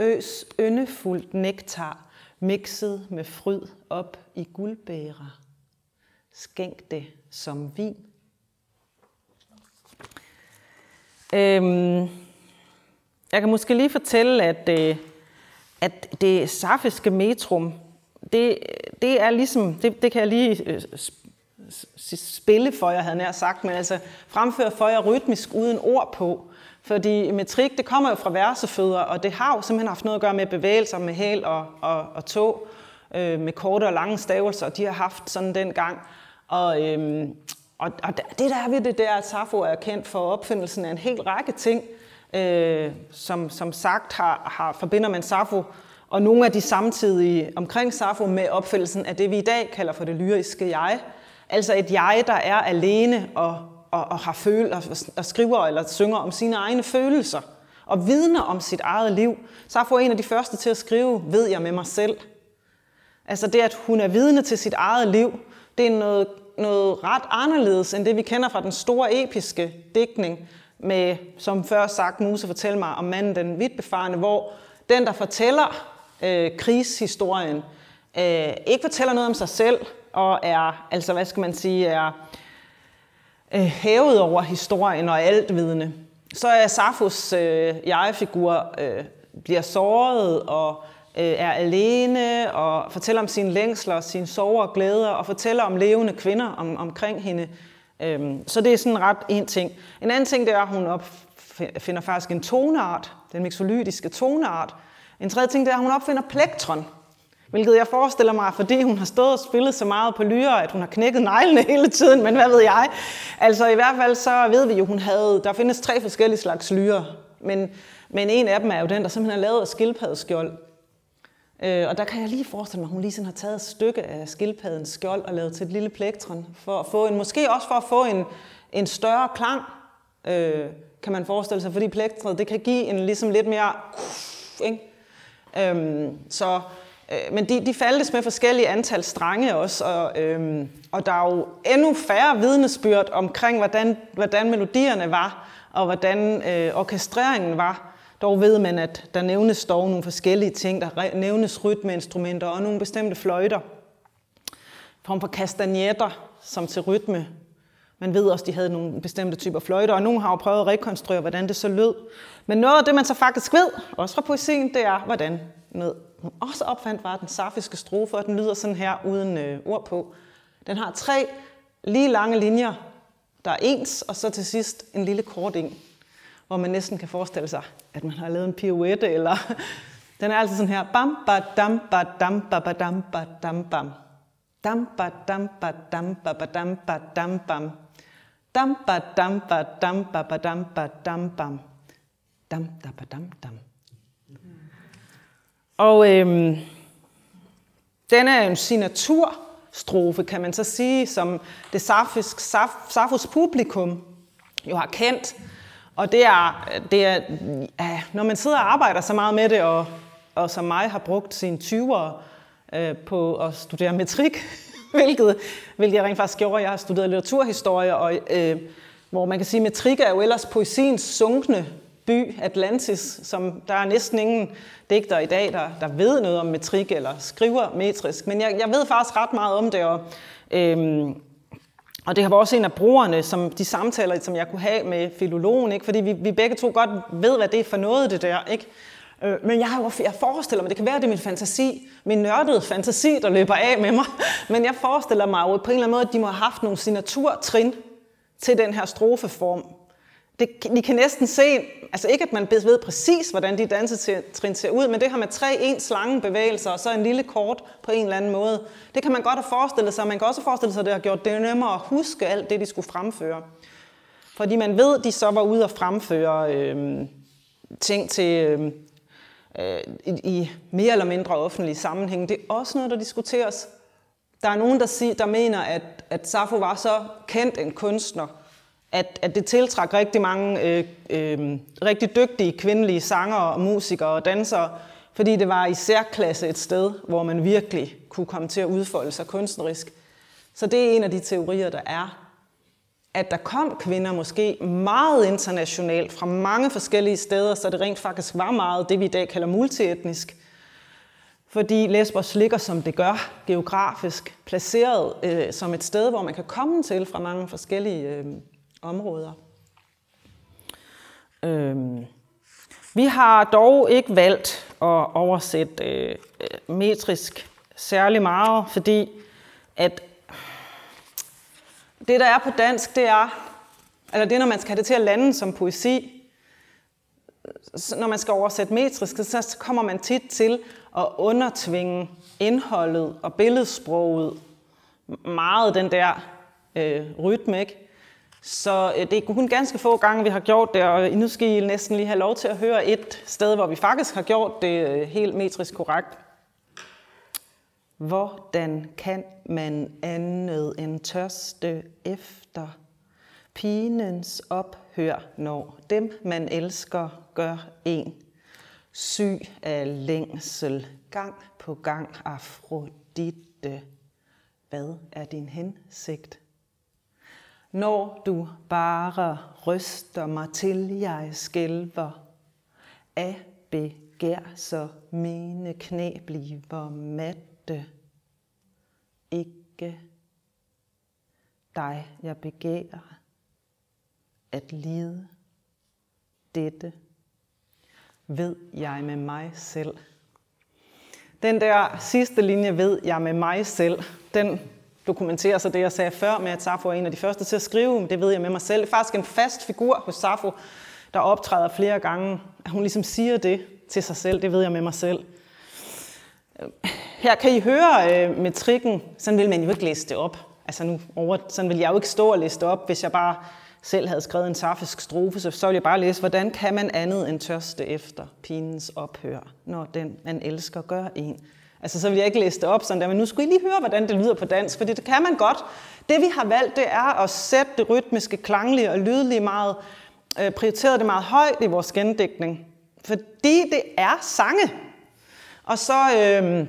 Speaker 2: øs yndefuldt nektar, mixet med fryd op i guldbærer. Skænk det som vin. Øhm, jeg kan måske lige fortælle, at, øh, at det safiske metrum det, det er ligesom, det, det kan jeg lige øh, spille for jer, havde jeg sagt, men altså fremføre for jer rytmisk uden ord på. Fordi metrik, det kommer jo fra versefødder, og det har jo simpelthen haft noget at gøre med bevægelser med hæl og, og, og tog, øh, med korte og lange stavelser, de har haft sådan den gang. Og, øhm, og, og det der er ved det der, at Safo er kendt for opfindelsen af en hel række ting, øh, som, som sagt har, har forbinder man Safo og nogle af de samtidige omkring Safo med opfindelsen af det, vi i dag kalder for det lyriske jeg. Altså et jeg, der er alene og, og, og har føl, og, og skriver eller synger om sine egne følelser og vidner om sit eget liv. Safo er en af de første til at skrive, ved jeg med mig selv. Altså det, at hun er vidne til sit eget liv, det er noget noget ret anderledes end det, vi kender fra den store episke digtning, med, som før sagt, Muse fortæller mig om manden den vidtbefarende, hvor den, der fortæller øh, krigshistorien, øh, ikke fortæller noget om sig selv, og er, altså hvad skal man sige, er øh, hævet over historien og altvidende. Så er Safos øh, jeg-figur øh, bliver såret og øh, er alene og fortæller om sine længsler, sine sorger og glæder og fortæller om levende kvinder om, omkring hende. Øhm, så det er sådan ret en ting. En anden ting, det er, at hun opfinder faktisk en toneart, den mixolydiske toneart. En tredje ting, det er, at hun opfinder plektron, hvilket jeg forestiller mig, fordi hun har stået og spillet så meget på lyre, at hun har knækket neglene *laughs* hele tiden, men hvad ved jeg? Altså i hvert fald så ved vi jo, hun havde, der findes tre forskellige slags lyre, men, men en af dem er jo den, der simpelthen er lavet af skildpaddeskjold. Øh, og der kan jeg lige forestille mig, at hun lige sådan har taget et stykke af skildpaddens skjold og lavet til et lille plektron, for at få en, måske også for at få en, en større klang, øh, kan man forestille sig, fordi plektret, det kan give en ligesom lidt mere, ikke? Øhm, så, øh, men de, de faldtes med forskellige antal strenge også, og, øhm, og der er jo endnu færre vidnesbyrd omkring, hvordan, hvordan melodierne var, og hvordan øh, orkestreringen var. Dog ved man, at der nævnes dog nogle forskellige ting. Der nævnes rytmeinstrumenter og nogle bestemte fløjter. Form for kastanjetter, som til rytme. Man ved også, at de havde nogle bestemte typer fløjter, og nogen har jo prøvet at rekonstruere, hvordan det så lød. Men noget af det, man så faktisk ved, også fra poesien, det er, hvordan noget hun også opfandt, var den safiske strofe, og den lyder sådan her uden øh, ord på. Den har tre lige lange linjer, der er ens, og så til sidst en lille kort en hvor man næsten kan forestille sig, at man har lavet en pirouette, eller den er altså sådan her, bam, ba, dam, ba, dam, ba, ba, dam, ba, dam, bam. Dam, ba, dam, ba, dam, ba, ba, dam, ba, dam, bam. Dam, ba, dam, ba, dam, ba, ba, dam, ba, dam, bam. Dam, da, ba, dam, dam. Og øhm, den er en signaturstrofe, kan man så sige, som det Safos, Safos publikum jo har kendt og det er, det er ja, når man sidder og arbejder så meget med det, og, og som mig har brugt sine 20'ere øh, på at studere metrik, *laughs* hvilket, hvilket jeg rent faktisk gjorde. Jeg har studeret litteraturhistorie, og, øh, hvor man kan sige, at metrik er jo ellers poesiens sunkne by, Atlantis, som der er næsten ingen digter i dag, der, der ved noget om metrik eller skriver metrisk. Men jeg, jeg ved faktisk ret meget om det, og øh, og det har også en af brugerne, som de samtaler, som jeg kunne have med filologen, ikke? fordi vi, vi begge to godt ved, hvad det er for noget, det der. Ikke? Øh, men jeg, har jo, jeg forestiller mig, det kan være, det er min fantasi, min nørdede fantasi, der løber af med mig, *laughs* men jeg forestiller mig jo på en eller anden måde, at de må have haft nogle signaturtrin til den her strofeform. Det, I kan næsten se, altså ikke at man ved præcis, hvordan de dansetrin ser ud, men det her med tre ens lange bevægelser, og så en lille kort på en eller anden måde. Det kan man godt have forestillet sig, man kan også forestille sig, at det har gjort det nemmere at huske alt det, de skulle fremføre. Fordi man ved, at de så var ude og fremføre øh, ting til, øh, øh, i, i mere eller mindre offentlige sammenhæng. Det er også noget, der diskuteres. Der er nogen, der, siger, der mener, at, at Safo var så kendt en kunstner, at, at det tiltrak rigtig mange øh, øh, rigtig dygtige kvindelige sangere og musikere og dansere, fordi det var i særklasse et sted, hvor man virkelig kunne komme til at udfolde sig kunstnerisk. Så det er en af de teorier, der er. At der kom kvinder måske meget internationalt fra mange forskellige steder, så det rent faktisk var meget det, vi i dag kalder multietnisk. Fordi Lesbos ligger, som det gør, geografisk placeret øh, som et sted, hvor man kan komme til fra mange forskellige øh, områder. Øhm. Vi har dog ikke valgt at oversætte øh, metrisk særlig meget, fordi at det, der er på dansk, det er, eller det, når man skal have det til at lande som poesi, når man skal oversætte metrisk, så kommer man tit til at undertvinge indholdet og billedsproget meget den der øh, rytme, ikke? Så øh, det er kun ganske få gange, vi har gjort det, og øh, nu skal I næsten lige have lov til at høre et sted, hvor vi faktisk har gjort det øh, helt metrisk korrekt. Hvordan kan man andet end tørste efter pinens ophør, når dem, man elsker, gør en syg af længsel, gang på gang Afrodite. Hvad er din hensigt? Når du bare ryster mig til, jeg skælver af begær, så mine knæ bliver matte. Ikke dig, jeg begærer at lide dette, ved jeg med mig selv. Den der sidste linje, ved jeg med mig selv, den dokumenterer så det, jeg sagde før med, at Safo er en af de første til at skrive, det ved jeg med mig selv. Det er faktisk en fast figur hos Safo, der optræder flere gange, at hun ligesom siger det til sig selv, det ved jeg med mig selv. Her kan I høre øh, metrikken, sådan vil man jo ikke læse det op. Altså nu over, sådan vil jeg jo ikke stå og læse det op, hvis jeg bare selv havde skrevet en safisk strofe, så, så ville jeg bare læse, hvordan kan man andet end tørste efter pinens ophør, når den, man elsker, gør en. Altså, så vil jeg ikke læse det op sådan der, men nu skulle I lige høre, hvordan det lyder på dansk, for det kan man godt. Det, vi har valgt, det er at sætte det rytmiske, klanglige og lydlige meget, øh, prioriteret det meget højt i vores gendækning. Fordi det er sange. Og, så, øh,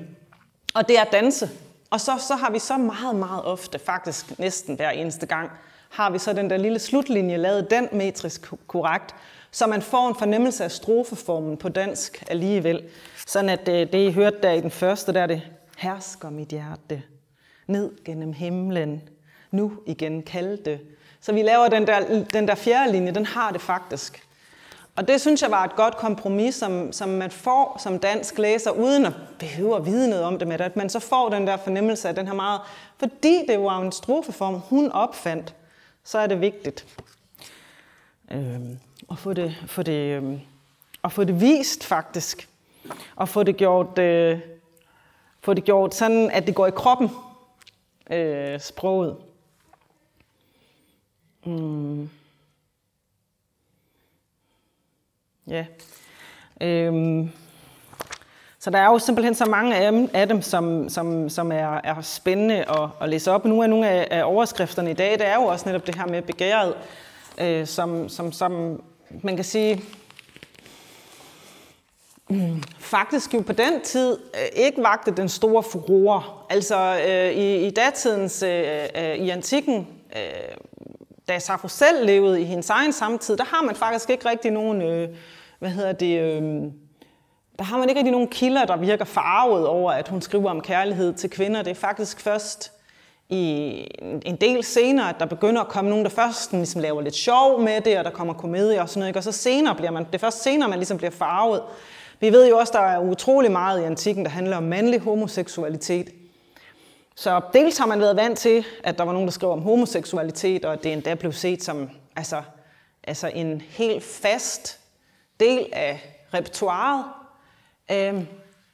Speaker 2: og det er danse. Og så, så har vi så meget, meget ofte, faktisk næsten hver eneste gang, har vi så den der lille slutlinje lavet den metrisk korrekt, så man får en fornemmelse af strofeformen på dansk alligevel. Sådan at det, det I hørte der i den første, der er det, hersker mit hjerte, ned gennem himlen, nu igen kaldte. Så vi laver den der, den der fjerde linje, den har det faktisk. Og det synes jeg var et godt kompromis, som, som man får som dansk læser, uden at behøve at vide noget om det med det, at man så får den der fornemmelse af den her meget, fordi det var en strofeform, hun opfandt, så er det vigtigt øh, at få det, få det, øh, at få det vist faktisk, og få det gjort, øh, få det gjort sådan, at det går i kroppen, øh, sproget. Mm. Ja. Øhm. Så der er jo simpelthen så mange af dem, af dem som, som, som er, er spændende at, at læse op. Nu er nogle af, af overskrifterne i dag, det er jo også netop det her med begæret, øh, som, som, som man kan sige, faktisk jo på den tid øh, ikke vagte den store furore. Altså øh, i, i datidens, øh, øh, i antikken, øh, da Safo selv levede i hendes egen samtid, der har man faktisk ikke rigtig nogen, øh, hvad hedder det, øh, der har man ikke rigtig nogen kilder, der virker farvet over, at hun skriver om kærlighed til kvinder. Det er faktisk først i en del senere, at der begynder at komme nogen, der først ligesom laver lidt sjov med det, og der kommer komedie og sådan noget. Ikke? Og så senere bliver man, det er først senere, man ligesom bliver farvet. Vi ved jo også, der er utrolig meget i antikken, der handler om mandlig homoseksualitet. Så dels har man været vant til, at der var nogen, der skrev om homoseksualitet, og at det endda blev set som altså, altså en helt fast del af repertoiret. Øhm,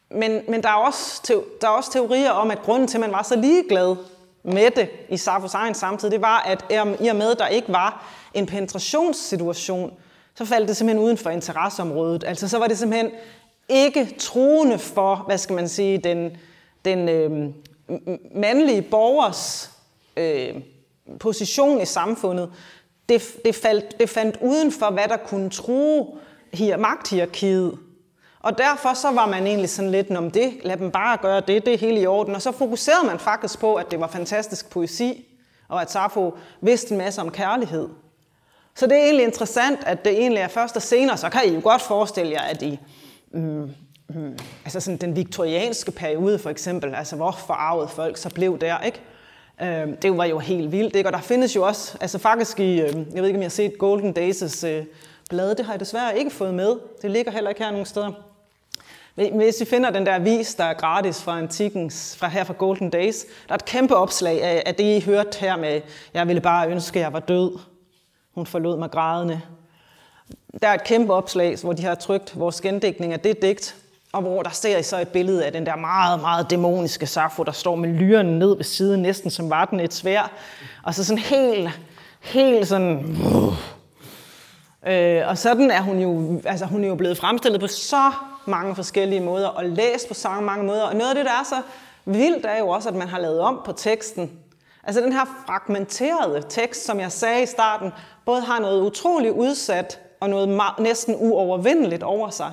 Speaker 2: men, men der, er også, der er også teorier om, at grunden til, at man var så ligeglad med det i Sapphos egen samtid, det var, at i og med, at der ikke var en penetrationssituation, så faldt det simpelthen uden for interesseområdet. Altså så var det simpelthen ikke truende for, hvad skal man sige, den, den øh, mandlige borgers øh, position i samfundet. Det, det, faldt, det fandt uden for, hvad der kunne true hier, magthierarkiet. Og derfor så var man egentlig sådan lidt, om det, lad dem bare gøre det, det er helt i orden. Og så fokuserede man faktisk på, at det var fantastisk poesi, og at Safo vidste en masse om kærlighed. Så det er egentlig interessant, at det egentlig er først og senere, så kan I jo godt forestille jer, at i mm, mm, altså sådan den viktorianske periode for eksempel, altså hvor forarvet folk så blev der, ikke? Øh, det var jo helt vildt, ikke? Og der findes jo også, altså faktisk i, øhm, jeg ved ikke om I har set Golden Days' øh, blade, det har jeg desværre ikke fået med. Det ligger heller ikke her nogen steder. Hvis I finder den der avis, der er gratis fra antikens, fra her fra Golden Days, der er et kæmpe opslag af, af det, I hørte her med, jeg ville bare ønske, at jeg var død. Hun forlod mig grædende. Der er et kæmpe opslag, hvor de har trykt vores gendækning af det digt, og hvor der ser I så et billede af den der meget, meget dæmoniske Safo, der står med lyren ned ved siden, næsten som var den et svær. Og så sådan helt, helt sådan... Øh, og sådan er hun jo, altså hun er jo blevet fremstillet på så mange forskellige måder, og læst på så mange måder. Og noget af det, der er så vildt, er jo også, at man har lavet om på teksten. Altså den her fragmenterede tekst, som jeg sagde i starten, både har noget utroligt udsat og noget næsten uovervindeligt over sig,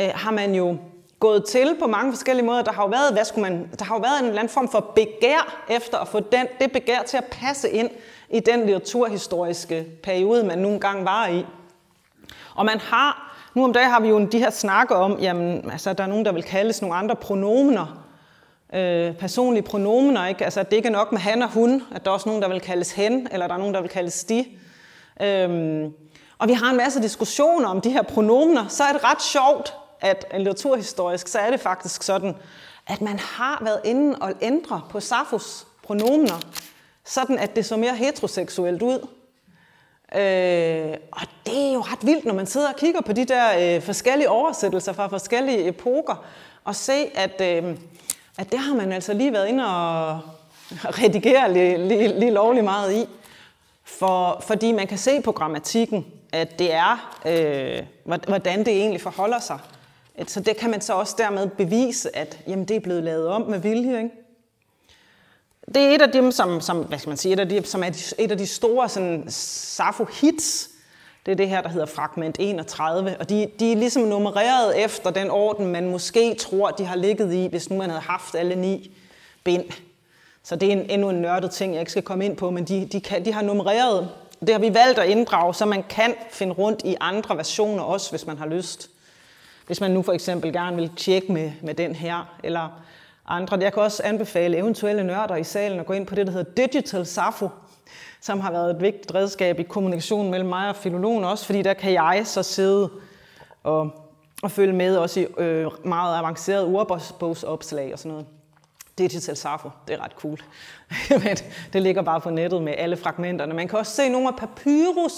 Speaker 2: øh, har man jo gået til på mange forskellige måder. Der har jo været, hvad skulle man, der har jo været en eller anden form for begær efter at få den, det begær til at passe ind i den litteraturhistoriske periode, man nogle engang var i. Og man har, nu om dagen har vi jo de her snakker om, jamen, altså, der er nogen, der vil kaldes nogle andre pronomener, øh, personlige pronomener, ikke? Altså, det ikke er nok med han og hun, at der er også nogen, der vil kaldes hen, eller der er nogen, der vil kaldes de. Øhm, og vi har en masse diskussioner om de her pronomener, så er det ret sjovt, at litteraturhistorisk, så er det faktisk sådan, at man har været inde og ændre på Safos pronomener, sådan at det så mere heteroseksuelt ud. Øh, og det er jo ret vildt, når man sidder og kigger på de der øh, forskellige oversættelser fra forskellige epoker, og se, at, øh, at det har man altså lige været inde og redigere lige, lige, lige lovlig meget i. For, fordi man kan se på grammatikken, at det er, øh, hvordan det egentlig forholder sig. Så det kan man så også dermed bevise, at jamen, det er blevet lavet om med vilje. Ikke? Det er et af dem, som, som, hvad skal man sige, et af de, som er et af de store sådan, Safo-hits. Det er det her, der hedder fragment 31, og de, de er ligesom nummereret efter den orden, man måske tror, de har ligget i, hvis nu man havde haft alle ni bind. Så det er en, endnu en nørdet ting, jeg ikke skal komme ind på, men de, de, kan, de har nummereret. Det har vi valgt at inddrage, så man kan finde rundt i andre versioner også, hvis man har lyst. Hvis man nu for eksempel gerne vil tjekke med, med den her, eller andre. Jeg kan også anbefale eventuelle nørder i salen at gå ind på det, der hedder Digital Safo, som har været et vigtigt redskab i kommunikationen mellem mig og filologen også, fordi der kan jeg så sidde og, og følge med også i øh, meget avanceret ordbogsopslag og sådan noget. Digital Safo, det er ret cool. *laughs* Men det ligger bare på nettet med alle fragmenterne. Man kan også se nogle af papyrus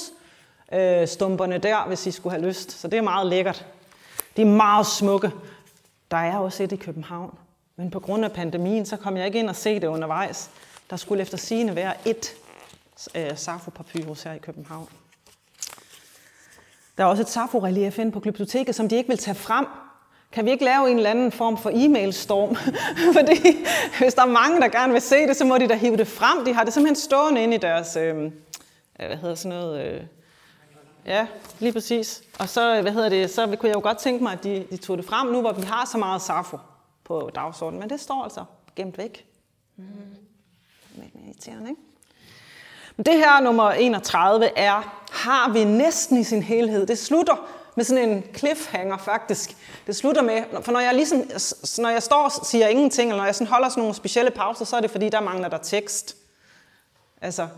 Speaker 2: øh, stumperne der, hvis I skulle have lyst. Så det er meget lækkert. De er meget smukke. Der er også et i København. Men på grund af pandemien, så kom jeg ikke ind og se det undervejs. Der skulle efter sigende være et øh, Safo-papyrus her i København. Der er også et Safo-relief inde på Glyptoteket, som de ikke vil tage frem. Kan vi ikke lave en eller anden form for e-mail-storm? *laughs* Fordi hvis der er mange, der gerne vil se det, så må de da hive det frem. De har det simpelthen stående inde i deres, øh, øh hvad hedder sådan noget, øh, Ja, lige præcis. Og så, hvad hedder det, så kunne jeg jo godt tænke mig, at de, de tog det frem nu, hvor vi har så meget SAFO på dagsordenen. Men det står altså gemt væk. Mm. Det er irriterende, ikke? Men det her nummer 31 er, har vi næsten i sin helhed. Det slutter med sådan en cliffhanger faktisk. Det slutter med, for når jeg, ligesom, når jeg står og siger ingenting, eller når jeg sådan holder sådan nogle specielle pauser, så er det fordi, der mangler der tekst. Altså,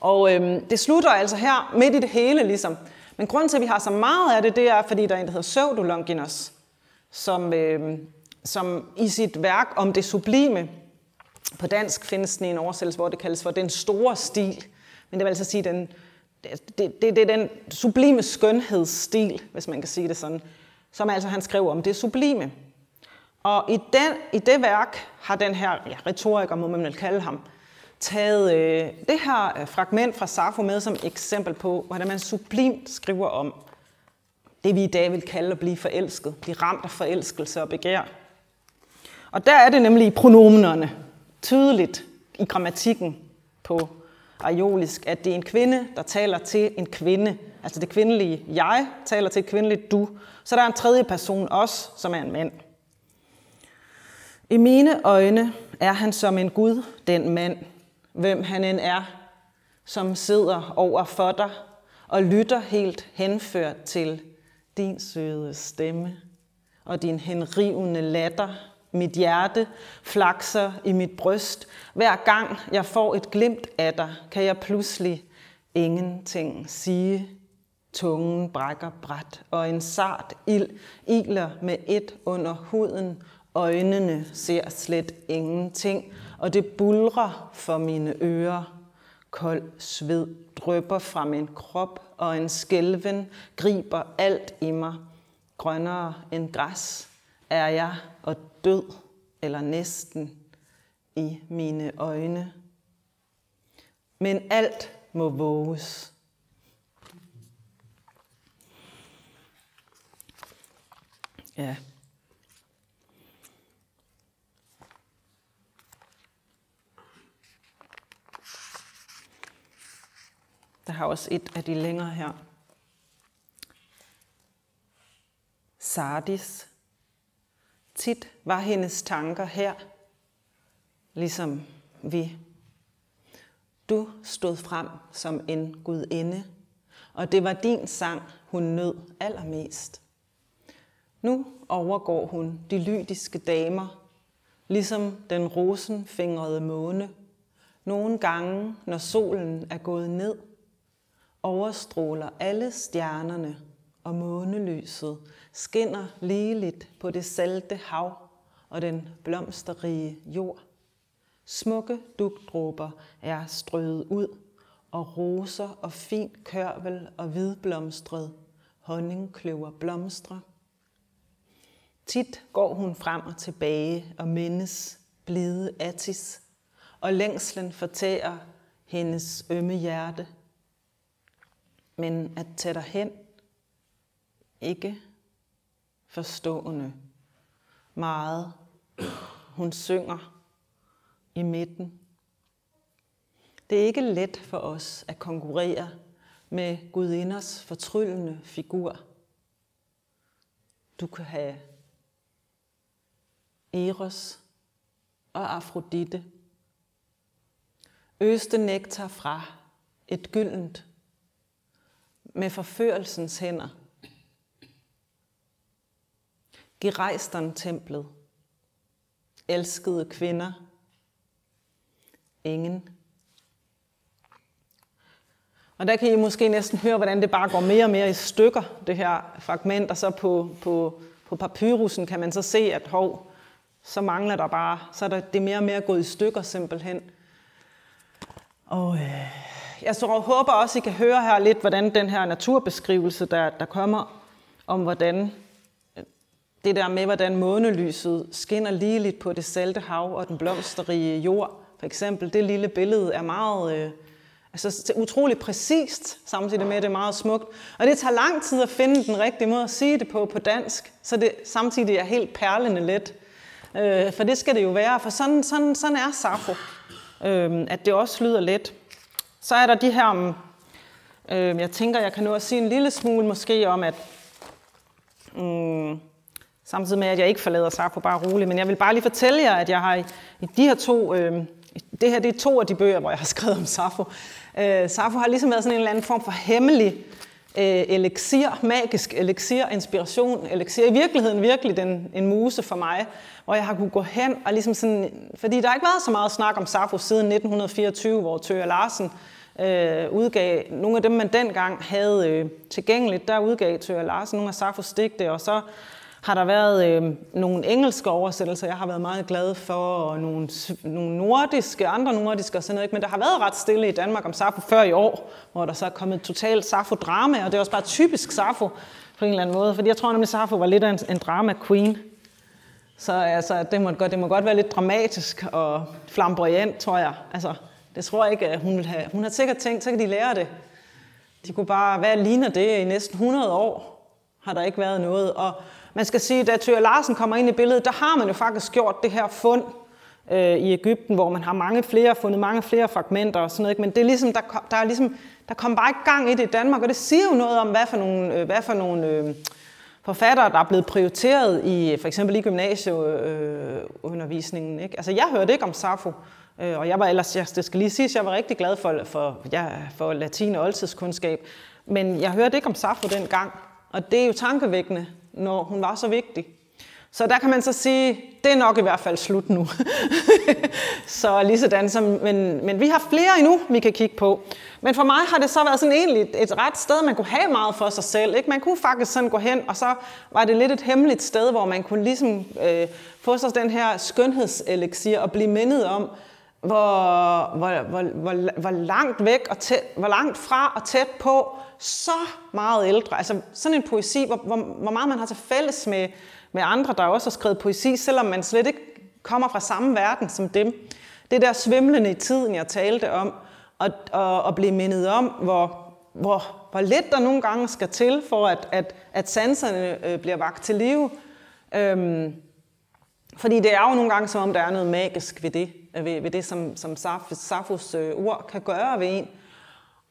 Speaker 2: og øhm, det slutter altså her midt i det hele ligesom. Men grunden til, at vi har så meget af det, det er, fordi der er en, der hedder Pseudolonginus, som, øh, som i sit værk om det sublime, på dansk findes den i en oversættelse, hvor det kaldes for den store stil. Men det vil altså sige, den, det, det, det er den sublime skønhedsstil, hvis man kan sige det sådan, som altså han skriver om det sublime. Og i, den, i det værk har den her ja, retoriker, må man vel kalde ham, taget øh, det her øh, fragment fra Safo med som eksempel på, hvordan man sublimt skriver om det, vi i dag vil kalde at blive forelsket, blive ramt af forelskelse og begær. Og der er det nemlig i pronomenerne tydeligt i grammatikken på aiolisk, at det er en kvinde, der taler til en kvinde. Altså det kvindelige jeg taler til et kvindeligt du. Så der er en tredje person også, som er en mand. I mine øjne er han som en Gud, den mand, hvem han end er, som sidder over for dig og lytter helt henført til din søde stemme og din henrivende latter. Mit hjerte flakser i mit bryst. Hver gang jeg får et glimt af dig, kan jeg pludselig ingenting sige. Tungen brækker bræt, og en sart ild iler med et under huden. Øjnene ser slet ingenting, og det bulrer for mine ører. Kold sved drøber fra min krop, og en skælven griber alt i mig. Grønnere end græs er jeg, og død, eller næsten, i mine øjne. Men alt må våges. Ja. Der har også et af de længere her. Sardis, Tit var hendes tanker her, ligesom vi. Du stod frem som en gudinde, og det var din sang, hun nød allermest. Nu overgår hun de lydiske damer, ligesom den rosenfingrede måne. Nogle gange, når solen er gået ned, overstråler alle stjernerne, og månelyset skinner ligeligt på det salte hav og den blomsterrige jord. Smukke dugdråber er strøget ud, og roser og fint kørvel og hvidblomstret honningkløver blomstre. Tit går hun frem og tilbage og mindes blide Attis, og længslen fortærer hendes ømme hjerte. Men at tage hen, ikke forstående meget. Hun synger i midten. Det er ikke let for os at konkurrere med gudinders fortryllende figur. Du kan have Eros og Afrodite. Øste nektar fra et gyldent med forførelsens hænder. Gereistern-templet. Elskede kvinder. Ingen. Og der kan I måske næsten høre, hvordan det bare går mere og mere i stykker, det her fragment. Og så på, på, på papyrusen kan man så se, at hov, så mangler der bare, så er der, det mere og mere gået i stykker simpelthen. Og øh, jeg så håber også, I kan høre her lidt, hvordan den her naturbeskrivelse, der, der kommer, om hvordan øh, det der med, hvordan månelyset skinner ligeligt på det salte hav og den blomsterrige jord, for eksempel, det lille billede er meget, øh, altså utrolig præcist, samtidig med, at det er meget smukt. Og det tager lang tid at finde den rigtige måde at sige det på på dansk, så det samtidig er helt perlende let. Øh, for det skal det jo være, for sådan, sådan, sådan er Safo, øh, at det også lyder let. Så er der de her, mm, øh, jeg tænker, jeg kan nu også sige en lille smule måske om, at mm, samtidig med, at jeg ikke forlader Safo bare roligt, men jeg vil bare lige fortælle jer, at jeg har i, i de her to, øh, det her det er to af de bøger, hvor jeg har *laughs* skrevet om Safo. Øh, Safo har ligesom været sådan en eller anden form for hemmelig øh, elixir, magisk elixir, inspiration, elixir. I virkeligheden virkelig den, en muse for mig, hvor jeg har kunne gå hen og ligesom sådan, fordi der har ikke været så meget snak om Safo siden 1924, hvor Tøger Larsen øh, øh, udgav nogle af dem, man dengang havde øh, tilgængeligt. Der udgav Tøger Larsen nogle af Safos digte, og så har der været øh, nogle engelske oversættelser, jeg har været meget glad for, og nogle, nogle nordiske, andre nordiske og sådan noget. Men der har været ret stille i Danmark om Safo før i år, hvor der så er kommet totalt Safo-drama, og det er også bare typisk Safo på en eller anden måde, fordi jeg tror nemlig, Safo var lidt af en, en drama-queen. Så altså, det, må godt, det må godt være lidt dramatisk og flamboyant, tror jeg. Altså, det tror jeg ikke, at hun vil have. Hun har sikkert tænkt, så kan de lære det. De kunne bare, hvad ligner det i næsten 100 år? Har der ikke været noget. Og man skal sige, da Tøger Larsen kommer ind i billedet, der har man jo faktisk gjort det her fund øh, i Ægypten, hvor man har mange flere, fundet mange flere fragmenter og sådan noget. Men det er ligesom, der, der er ligesom, der kom bare ikke gang i det i Danmark, og det siger jo noget om, hvad for nogle, øh, hvad for nogle øh, forfattere, der er blevet prioriteret i for eksempel i gymnasieundervisningen. Øh, ikke? Altså, jeg hørte ikke om Safo, øh, og jeg var ellers, jeg, det skal lige siges, jeg var rigtig glad for, for, ja, for latin og oldtidskundskab, men jeg hørte ikke om Safo dengang, og det er jo tankevækkende, når hun var så vigtig. Så der kan man så sige, det er nok i hvert fald slut nu. *laughs* så lige sådan, som, men, men vi har flere endnu, vi kan kigge på. Men for mig har det så været sådan egentlig et ret sted, man kunne have meget for sig selv. Ikke? Man kunne faktisk sådan gå hen, og så var det lidt et hemmeligt sted, hvor man kunne ligesom øh, få sig den her skønhedseleksir og blive mindet om, hvor, hvor, hvor, hvor, hvor langt væk og tæt, hvor langt fra og tæt på så meget ældre. Altså sådan en poesi, hvor, hvor, hvor meget man har til fælles med, med andre, der også har skrevet poesi, selvom man slet ikke kommer fra samme verden som dem. Det der svimlende i tiden, jeg talte om, og, og, og blive mindet om, hvor, hvor, hvor lidt der nogle gange skal til, for at, at, at sanserne øh, bliver vagt til live. Øhm, fordi det er jo nogle gange, som om der er noget magisk ved det, Øh, ved, ved det som, som Safos øh, ord kan gøre ved en.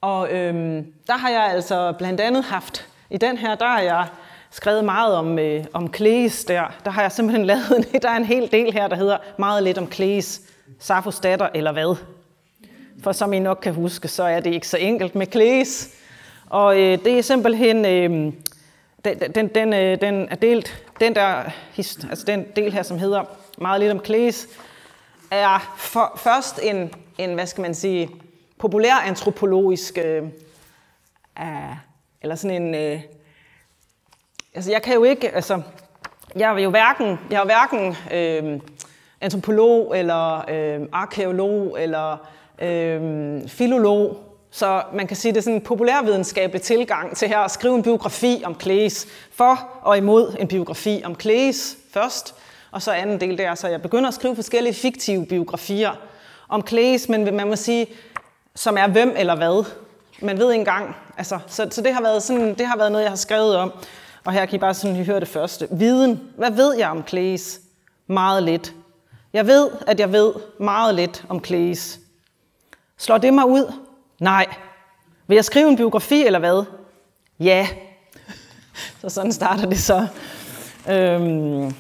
Speaker 2: Og øhm, der har jeg altså blandt andet haft, i den her, der har jeg skrevet meget om, øh, om Klees der. Der har jeg simpelthen *laughs* lavet, der er en hel del her, der hedder meget lidt om Klees, Safos datter eller hvad. For som I nok kan huske, så er det ikke så enkelt med Klees. Og øh, det er simpelthen, øh, den, den, den, øh, den er delt, den der, altså den del her, som hedder meget lidt om Klees, er for, først en, en, hvad skal man sige, populær antropologisk, øh, øh, eller sådan en, øh, altså jeg kan jo ikke, altså jeg er jo hverken, jeg er hverken øh, antropolog, eller øh, arkeolog, eller øh, filolog, så man kan sige, det er sådan en populærvidenskabelig tilgang til her at skrive en biografi om Klees. For og imod en biografi om Klees først, og så anden del det er, så jeg begynder at skrive forskellige fiktive biografier om Claes, men man må sige, som er hvem eller hvad. Man ved ikke engang. Altså, så, så det, har været sådan, det har været noget, jeg har skrevet om. Og her kan I bare sådan høre det første. Viden. Hvad ved jeg om Claes? Meget lidt. Jeg ved, at jeg ved meget lidt om Claes. Slår det mig ud? Nej. Vil jeg skrive en biografi eller hvad? Ja. Så sådan starter det så. Øhm,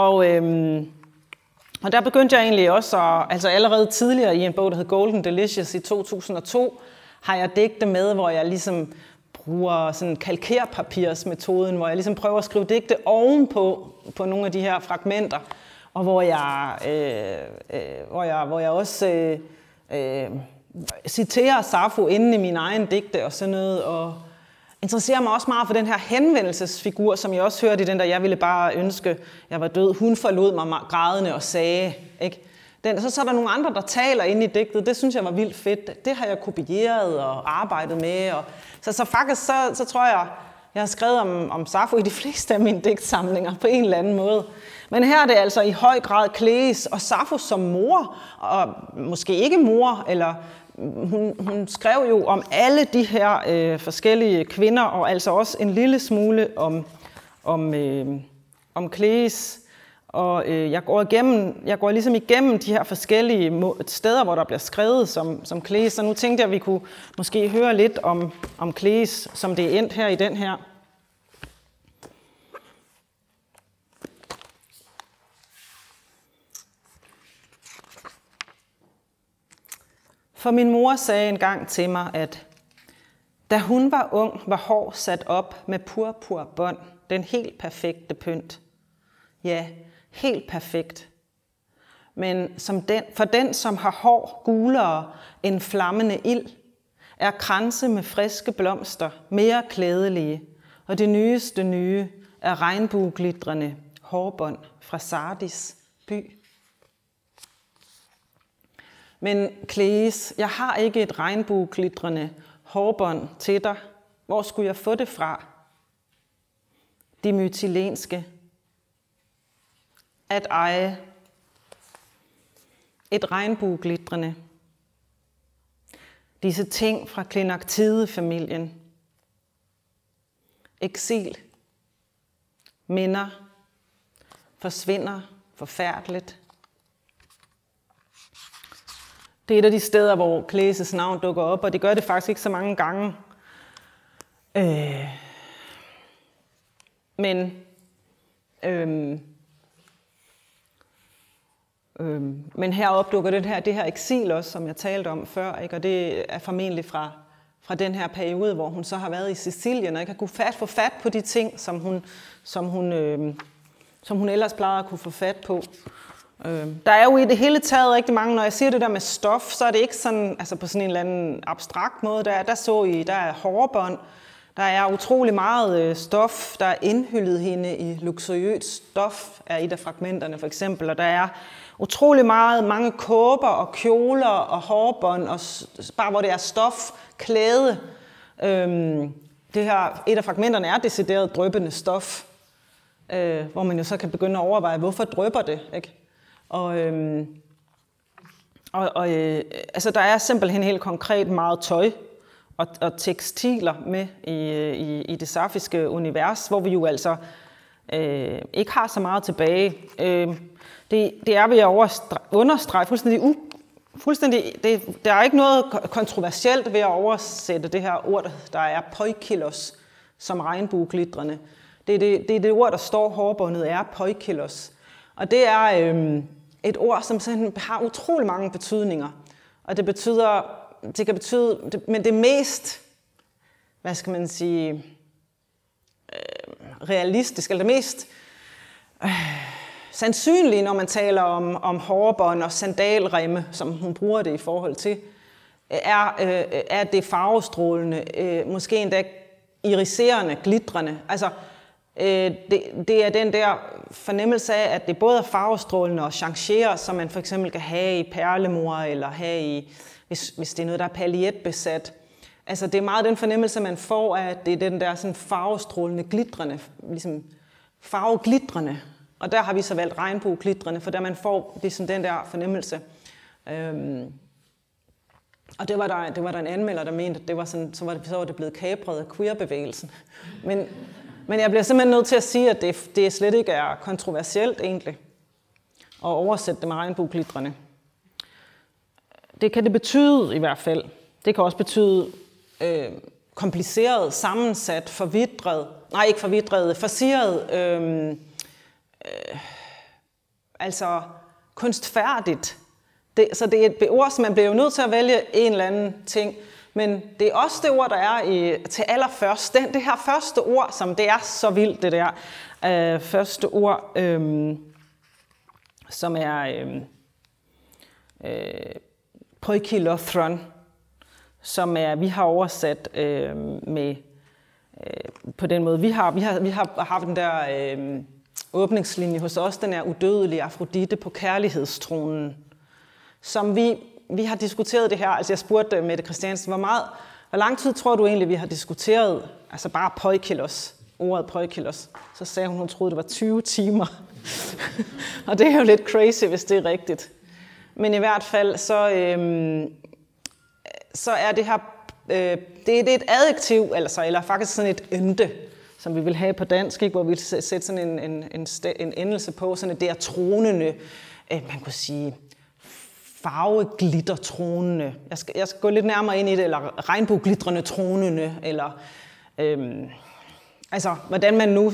Speaker 2: og, øhm, og der begyndte jeg egentlig også, at, altså allerede tidligere i en bog, der hed Golden Delicious i 2002, har jeg digte med, hvor jeg ligesom bruger sådan kalkerpapirsmetoden, hvor jeg ligesom prøver at skrive digte ovenpå på nogle af de her fragmenter, og hvor jeg, øh, øh, hvor jeg, hvor jeg også øh, øh, citerer Safo inden i min egen digte og sådan noget, og interesserer mig også meget for den her henvendelsesfigur, som jeg også hørte i den der, jeg ville bare ønske, jeg var død. Hun forlod mig grædende og sagde, ikke? Den, så, så er der nogle andre, der taler ind i digtet. Det synes jeg var vildt fedt. Det har jeg kopieret og arbejdet med. Og, så, så faktisk så, så tror jeg, jeg har skrevet om, om Safo i de *laughs* fleste af mine digtsamlinger på en eller anden måde. Men her er det altså i høj grad Klæs og Safo som mor, og måske ikke mor, eller hun, hun skrev jo om alle de her øh, forskellige kvinder, og altså også en lille smule om, om, øh, om Klees. Og øh, jeg, går igennem, jeg går ligesom igennem de her forskellige steder, hvor der bliver skrevet som, som Klees. Så nu tænkte jeg, at vi kunne måske høre lidt om, om Klees, som det er endt her i den her. For min mor sagde engang til mig, at da hun var ung, var hår sat op med purpurbånd, den helt perfekte pynt. Ja, helt perfekt. Men som den, for den, som har hår gulere end flammende ild, er kranse med friske blomster mere klædelige, og det nyeste nye er regnbueglitrende hårbånd fra Sardis by. Men Klees, jeg har ikke et regnbueglitrende hårbånd til dig. Hvor skulle jeg få det fra? De mytilenske. At eje et regnbueglitrende. Disse ting fra Klinaktide-familien. Eksil. Minder. Forsvinder forfærdeligt. Det er et af de steder, hvor Klæses navn dukker op, og det gør det faktisk ikke så mange gange. Øh, men øhm, øhm, men her opdukker det her, det her eksil også, som jeg talte om før, ikke? og det er formentlig fra, fra den her periode, hvor hun så har været i Sicilien, og ikke har kunne fat, få fat på de ting, som hun, som hun, øhm, som hun ellers plejede at kunne få fat på. Øh, der er jo i det hele taget rigtig mange, når jeg siger det der med stof, så er det ikke sådan, altså på sådan en eller anden abstrakt måde. Der, der så I, der er hårbånd, der er utrolig meget øh, stof, der er indhyllet hende i luksuriøst stof, er et af fragmenterne for eksempel, og der er utrolig meget, mange kåber og kjoler og hårbånd, og bare hvor det er stof, klæde. Øhm, det her, et af fragmenterne er decideret drøbende stof, øh, hvor man jo så kan begynde at overveje, hvorfor drøber det, ikke? Og, øhm, og, og øh, altså, der er simpelthen helt konkret meget tøj og, og tekstiler med i, øh, i, i det safiske univers, hvor vi jo altså øh, ikke har så meget tilbage. Øh, det, det er ved at understrege fuldstændig u, fuldstændig, det, der er ikke noget kontroversielt ved at oversætte det her ord, der er poikilos, som regnbueglitrende. Det er det, det, er det ord, der står hårbundet, er poikilos. Og det er øhm, et ord, som sådan har utrolig mange betydninger. Og det betyder, det kan betyde, det, men det mest, hvad skal man sige, øh, realistisk, eller det mest øh, sandsynlige, når man taler om, om hårbånd og sandalremme, som hun bruger det i forhold til, er, øh, er det farvestrålende, øh, måske endda iriserende, glitrende. Altså, øh, det, det er den der fornemmelse af, at det både er farvestrålende og changerer, som man for eksempel kan have i perlemor, eller have i, hvis, hvis det er noget, der er paljetbesat. Altså, det er meget den fornemmelse, man får af, at det er den der sådan farvestrålende, glitrende, ligesom farveglitrende. Og der har vi så valgt regnbueglitrende, for der man får det den der fornemmelse. Øhm, og det var, der, det var der en anmelder, der mente, at det var sådan, så, var det, så var det blevet kapret af queerbevægelsen. Men, men jeg bliver simpelthen nødt til at sige, at det, det slet ikke er kontroversielt egentlig at oversætte det med regnbueglitrende. Det kan det betyde i hvert fald. Det kan også betyde øh, kompliceret, sammensat, forvidret, nej ikke forvidret, forsiret, øh, øh, altså kunstfærdigt, det, så det er et ord, som man bliver jo nødt til at vælge en eller anden ting. Men det er også det ord, der er i, til allerførst. Det, det her første ord, som det er så vildt, det der øh, første ord, øh, som er øhm, øh, øh, poikilothron, som er, vi har oversat øh, med, øh, på den måde. Vi har, vi har, vi har haft den der øh, åbningslinje hos os, den er udødelige Afrodite på kærlighedstronen som vi, vi har diskuteret det her. Altså jeg spurgte øh, Mette Christiansen, hvor, meget, hvor lang tid tror du egentlig, vi har diskuteret, altså bare pojkilos, ordet pojkilos? Så sagde hun, hun troede, det var 20 timer. *laughs* og det er jo lidt crazy, hvis det er rigtigt. Men i hvert fald, så, øhm, så er det her, øh, det, det er et adjektiv, altså, eller faktisk sådan et ynde, som vi vil have på dansk, ikke? hvor vi vil sætte sådan en, en, en, en endelse på, sådan det er tronende, øh, man kunne sige, farveglittertronende. Jeg skal, jeg skal gå lidt nærmere ind i det, eller regnbueglitrende tronende, eller øhm, altså, hvordan man nu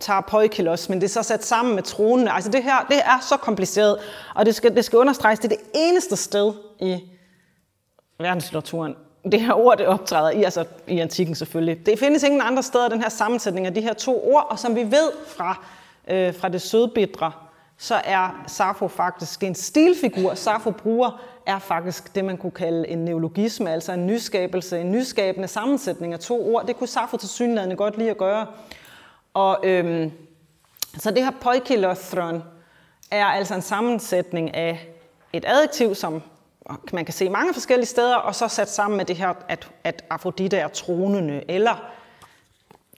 Speaker 2: tager poikilos, men det er så sat sammen med tronene. Altså det her, det er så kompliceret, og det skal, det skal understreges, det er det eneste sted i verdenslitteraturen, det her ord, det optræder i, altså i antikken selvfølgelig. Det findes ingen andre steder, den her sammensætning af de her to ord, og som vi ved fra, øh, fra det sødbitre, så er Safo faktisk en stilfigur. Safo bruger er faktisk det, man kunne kalde en neologisme, altså en nyskabelse, en nyskabende sammensætning af to ord. Det kunne Safo til synligheden godt lide at gøre. Og øhm, så det her poikilothron er altså en sammensætning af et adjektiv, som man kan se mange forskellige steder, og så sat sammen med det her, at, at Afrodite er tronende, eller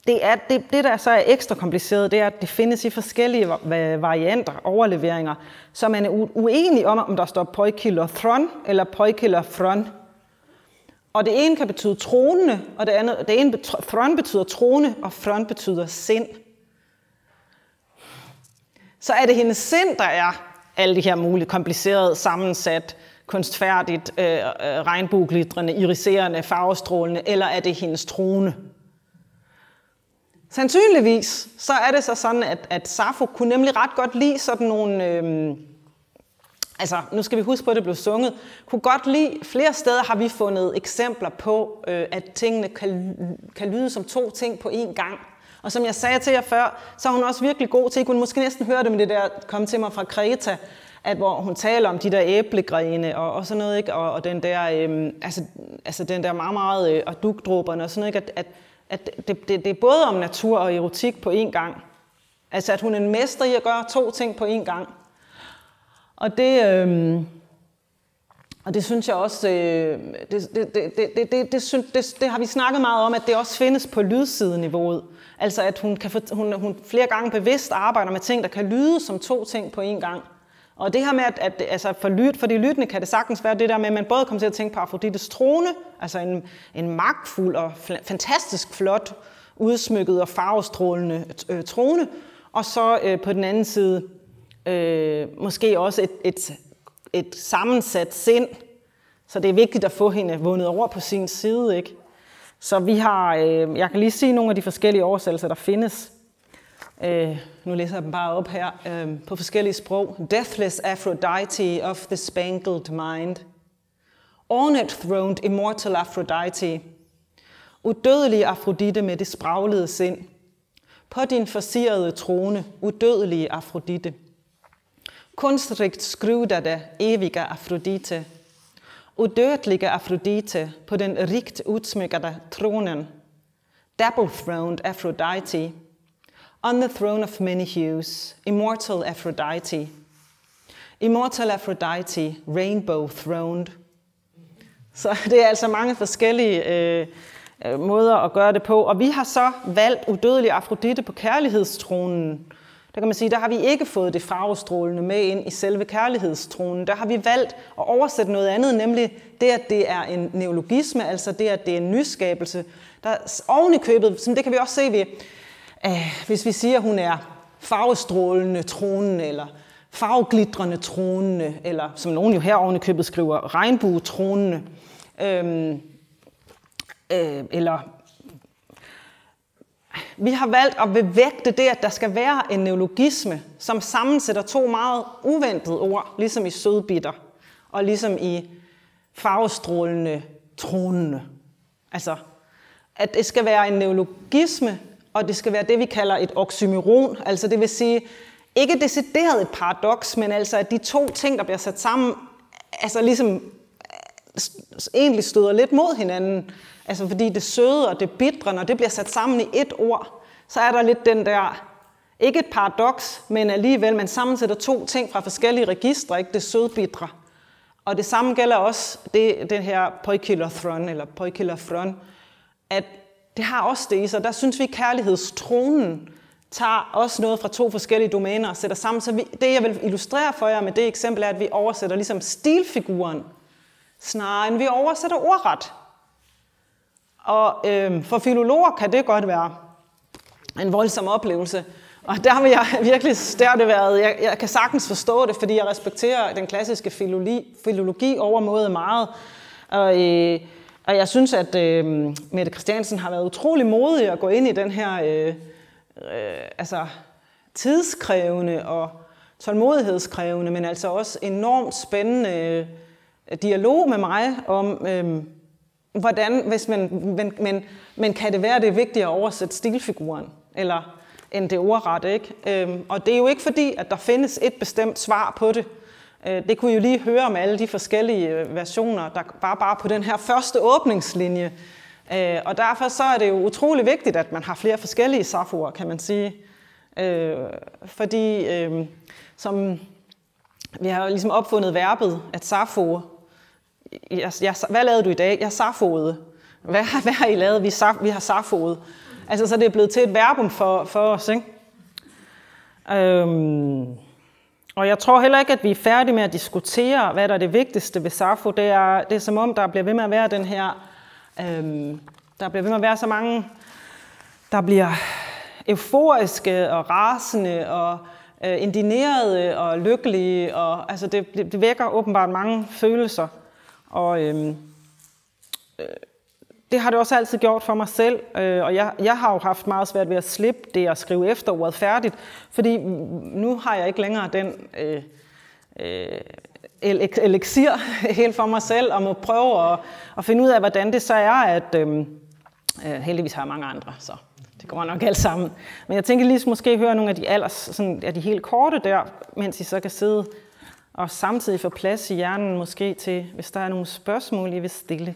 Speaker 2: det, er, det, det, der så er ekstra kompliceret, det er, at det findes i forskellige varianter, overleveringer, så man er uenig om, om der står poikilothron eller poikilothron. Og det ene kan betyde tronende, og det andet, det ene thron betyder trone, og thron betyder sind. Så er det hendes sind, der er alle de her mulige komplicerede, sammensat, kunstfærdigt, øh, øh regnbueglitrende, iriserende, farvestrålende, eller er det hendes trone? Sandsynligvis så er det så sådan, at, at Safo kunne nemlig ret godt lide sådan nogle... Øhm, altså, nu skal vi huske på, at det blev sunget. Kunne godt lide, flere steder har vi fundet eksempler på, øh, at tingene kan, kan lyde som to ting på én gang. Og som jeg sagde til jer før, så er hun også virkelig god til, I kunne måske næsten høre det med det der, kom til mig fra Kreta, at hvor hun taler om de der æblegrene og, og sådan noget, ikke? Og, og den der, øhm, altså, altså den der meget, meget, øh, og dugdråberne og sådan noget, ikke? At, at at det, det, det er både om natur og erotik på én gang. Altså at hun er en mester i at gøre to ting på én gang. Og det, øh, og det synes jeg også, øh, det, det, det, det, det, det, synes, det, det har vi snakket meget om, at det også findes på lydsideniveauet. Altså at hun, kan, hun, hun flere gange bevidst arbejder med ting, der kan lyde som to ting på én gang. Og det her med, at, at altså for, lyt, for de lyttende kan det sagtens være det der med, at man både kommer til at tænke på Afrodites trone, altså en, en magtfuld og fantastisk flot, udsmykket og farvestrålende øh, trone, og så øh, på den anden side øh, måske også et, et, et sammensat sind. Så det er vigtigt at få hende vundet over på sin side. Ikke? Så vi har, øh, jeg kan lige sige nogle af de forskellige oversættelser, der findes. Øh, nu læser jeg dem bare op her øh, på forskellige sprog. Deathless Aphrodite of the spangled mind. Ornate throned immortal Aphrodite. Udødelig Afrodite med det spraglede sind. På din forsirede trone, udødelige Afrodite. Kunstrigt skrudade, eviga Afrodite. Udødelige Afrodite på den rigt udsmykkede tronen. Double-throned Aphrodite. On the throne of many hues, immortal Aphrodite. Immortal Aphrodite, rainbow-throned. Så *laughs* det er altså mange forskellige øh, øh, måder at gøre det på. Og vi har så valgt udødelig Afrodite på kærlighedstronen. Der kan man sige, der har vi ikke fået det farvestrålende med ind i selve kærlighedstronen. Der har vi valgt at oversætte noget andet, nemlig det, at det er en neologisme, altså det, at det er en nyskabelse. Der er oven i købet, som det kan vi også se ved, af, hvis vi siger, at hun er farvestrålende tronen, eller farveglitrende tronene, eller som nogen jo herovre i købet skriver, regnbuetronene, øhm, øh, eller vi har valgt at bevægte det, at der skal være en neologisme, som sammensætter to meget uventede ord, ligesom i sødbitter og ligesom i farvestrålende tronene. Altså, at det skal være en neologisme, og det skal være det, vi kalder et oxymoron, altså det vil sige, ikke decideret et paradoks, men altså at de to ting, der bliver sat sammen, altså ligesom egentlig støder lidt mod hinanden. Altså fordi det søde og det bitre, når det bliver sat sammen i et ord, så er der lidt den der, ikke et paradoks, men alligevel, man sammensætter to ting fra forskellige registre, ikke det søde bitre. Og det samme gælder også det, den her poikilothron, eller poikilothron, at det har også det i sig. Der synes vi, at kærlighedstronen tager også noget fra to forskellige domæner og sætter sammen. Så vi, det, jeg vil illustrere for jer med det eksempel, er, at vi oversætter ligesom stilfiguren, snarere end vi oversætter ordret. Og øh, for filologer kan det godt være en voldsom oplevelse. Og der vil jeg *laughs* virkelig, der det været, jeg, jeg kan sagtens forstå det, fordi jeg respekterer den klassiske filologi, filologi overmåde meget. Og, øh, og jeg synes, at øh, Mette Christiansen har været utrolig modig at gå ind i den her øh, øh, altså, tidskrævende og tålmodighedskrævende, men altså også enormt spændende øh, dialog med mig om, øh, hvordan, hvis man, men, men, men kan det være, det er vigtigt at oversætte stilfiguren, eller end det ordret, ikke? Øhm, og det er jo ikke fordi, at der findes et bestemt svar på det. Øh, det kunne I jo lige høre om alle de forskellige øh, versioner, der var bare på den her første åbningslinje. Øh, og derfor så er det jo utrolig vigtigt, at man har flere forskellige safoer, kan man sige. Fordi, som vi har jo ligesom opfundet verbet, at safo jeg, jeg, hvad lavede du i dag? Jeg safoede. Hvad, *laughs* hvad har I lavet? Vi, saf, vi har safoet. Altså, så det er blevet til et verbum for, for os, ikke? Øhm, og jeg tror heller ikke, at vi er færdige med at diskutere, hvad der er det vigtigste ved Safo. Det er, det er som om, der bliver ved med at være den her... Øhm, der bliver ved med at være så mange, der bliver euforiske og rasende og øh, indinerede og lykkelige. Og, altså det, det, det vækker åbenbart mange følelser. Og øhm, øh, det har det også altid gjort for mig selv, øh, og jeg, jeg har jo haft meget svært ved at slippe det at skrive efter ordet færdigt, fordi nu har jeg ikke længere den øh, øh, elixir *laughs* helt for mig selv, og må prøve at, at finde ud af, hvordan det så er, at øh, øh heldigvis har jeg mange andre, så det går nok alt sammen. Men jeg tænker lige måske høre nogle af de, allers, sådan, af de helt korte der, mens I så kan sidde og samtidig få plads i hjernen måske til, hvis der er nogle spørgsmål, I vil stille.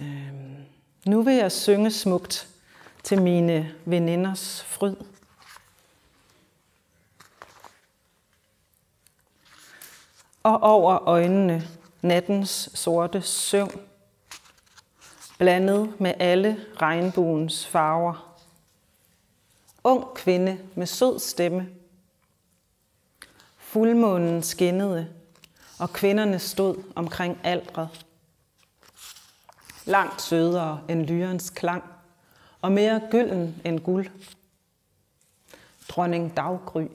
Speaker 2: Øhm, nu vil jeg synge smukt til mine veninders fryd. Og over øjnene nattens sorte søvn, blandet med alle regnbuens farver. Ung kvinde med sød stemme, Fuldmånen skinnede, og kvinderne stod omkring aldret. Langt sødere end lyrens klang, og mere gylden end guld. Dronning Daggry.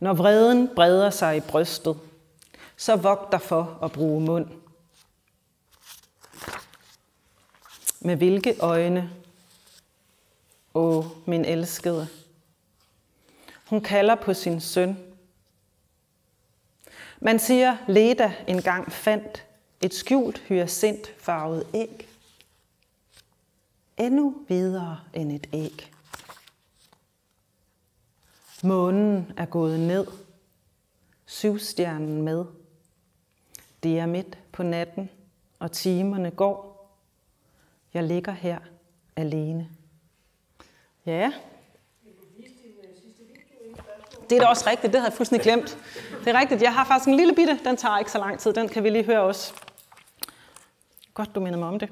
Speaker 2: Når vreden breder sig i brystet, så vogter for at bruge mund. Med hvilke øjne Åh, min elskede. Hun kalder på sin søn. Man siger, Leda engang fandt et skjult hyacint farvet æg. Endnu videre end et æg. Månen er gået ned. Syvstjernen med. Det er midt på natten, og timerne går. Jeg ligger her alene. Ja. Det er da også rigtigt, det havde jeg fuldstændig glemt. Det er rigtigt, jeg har faktisk en lille bitte, den tager ikke så lang tid, den kan vi lige høre også. Godt, du minder mig om det.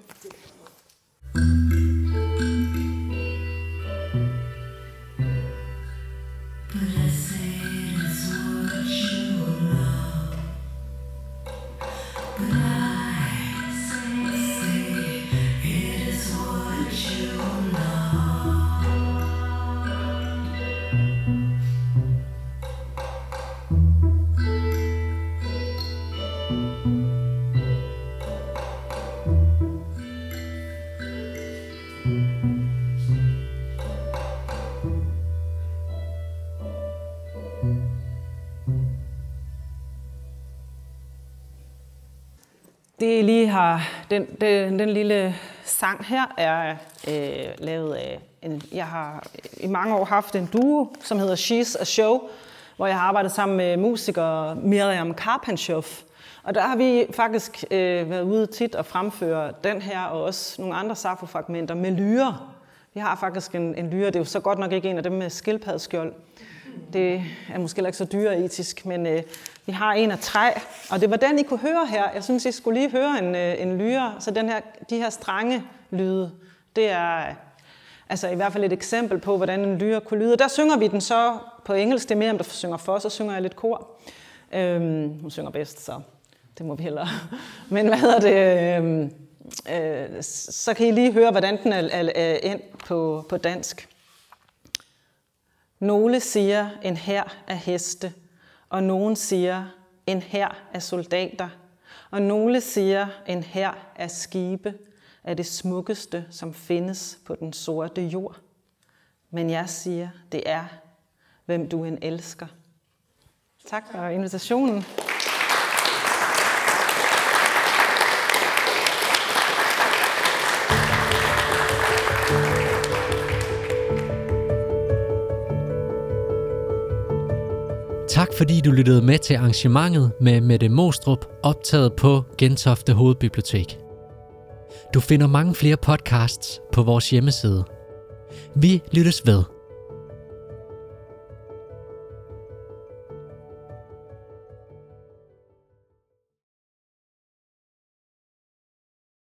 Speaker 2: Det lige har, den, den, den lille sang her er øh, lavet af en, jeg har i mange år haft en duo, som hedder She's a Show, hvor jeg har arbejdet sammen med musiker Miriam Karpenshoff. Og der har vi faktisk øh, været ude tit og fremføre den her og også nogle andre safofragmenter med lyre. Vi har faktisk en, en lyre, det er jo så godt nok ikke en af dem med skildpaddeskjold. Det er måske ikke så dyre etisk, men øh, vi har en af træ, og det var den, I kunne høre her. Jeg synes, I skulle lige høre en, øh, en lyre. Så den her, de her strenge lyde, det er altså i hvert fald et eksempel på, hvordan en lyre kunne lyde. Der synger vi den så på engelsk. Det er mere, om der synger for, så synger jeg lidt kor. Øhm, hun synger bedst, så det må vi hellere. *laughs* Men hvad hedder det? Øhm, øh, så kan I lige høre, hvordan den er, er, er ind på, på dansk. Nogle siger en her af heste, og nogen siger en hær af soldater, og nogle siger en hær af skibe er det smukkeste, som findes på den sorte jord. Men jeg siger, det er, hvem du end elsker. Tak for invitationen.
Speaker 1: Tak fordi du lyttede med til arrangementet med Mette Mostrup, optaget på Gentofte Hovedbibliotek. Du finder mange flere podcasts på vores hjemmeside. Vi lyttes ved.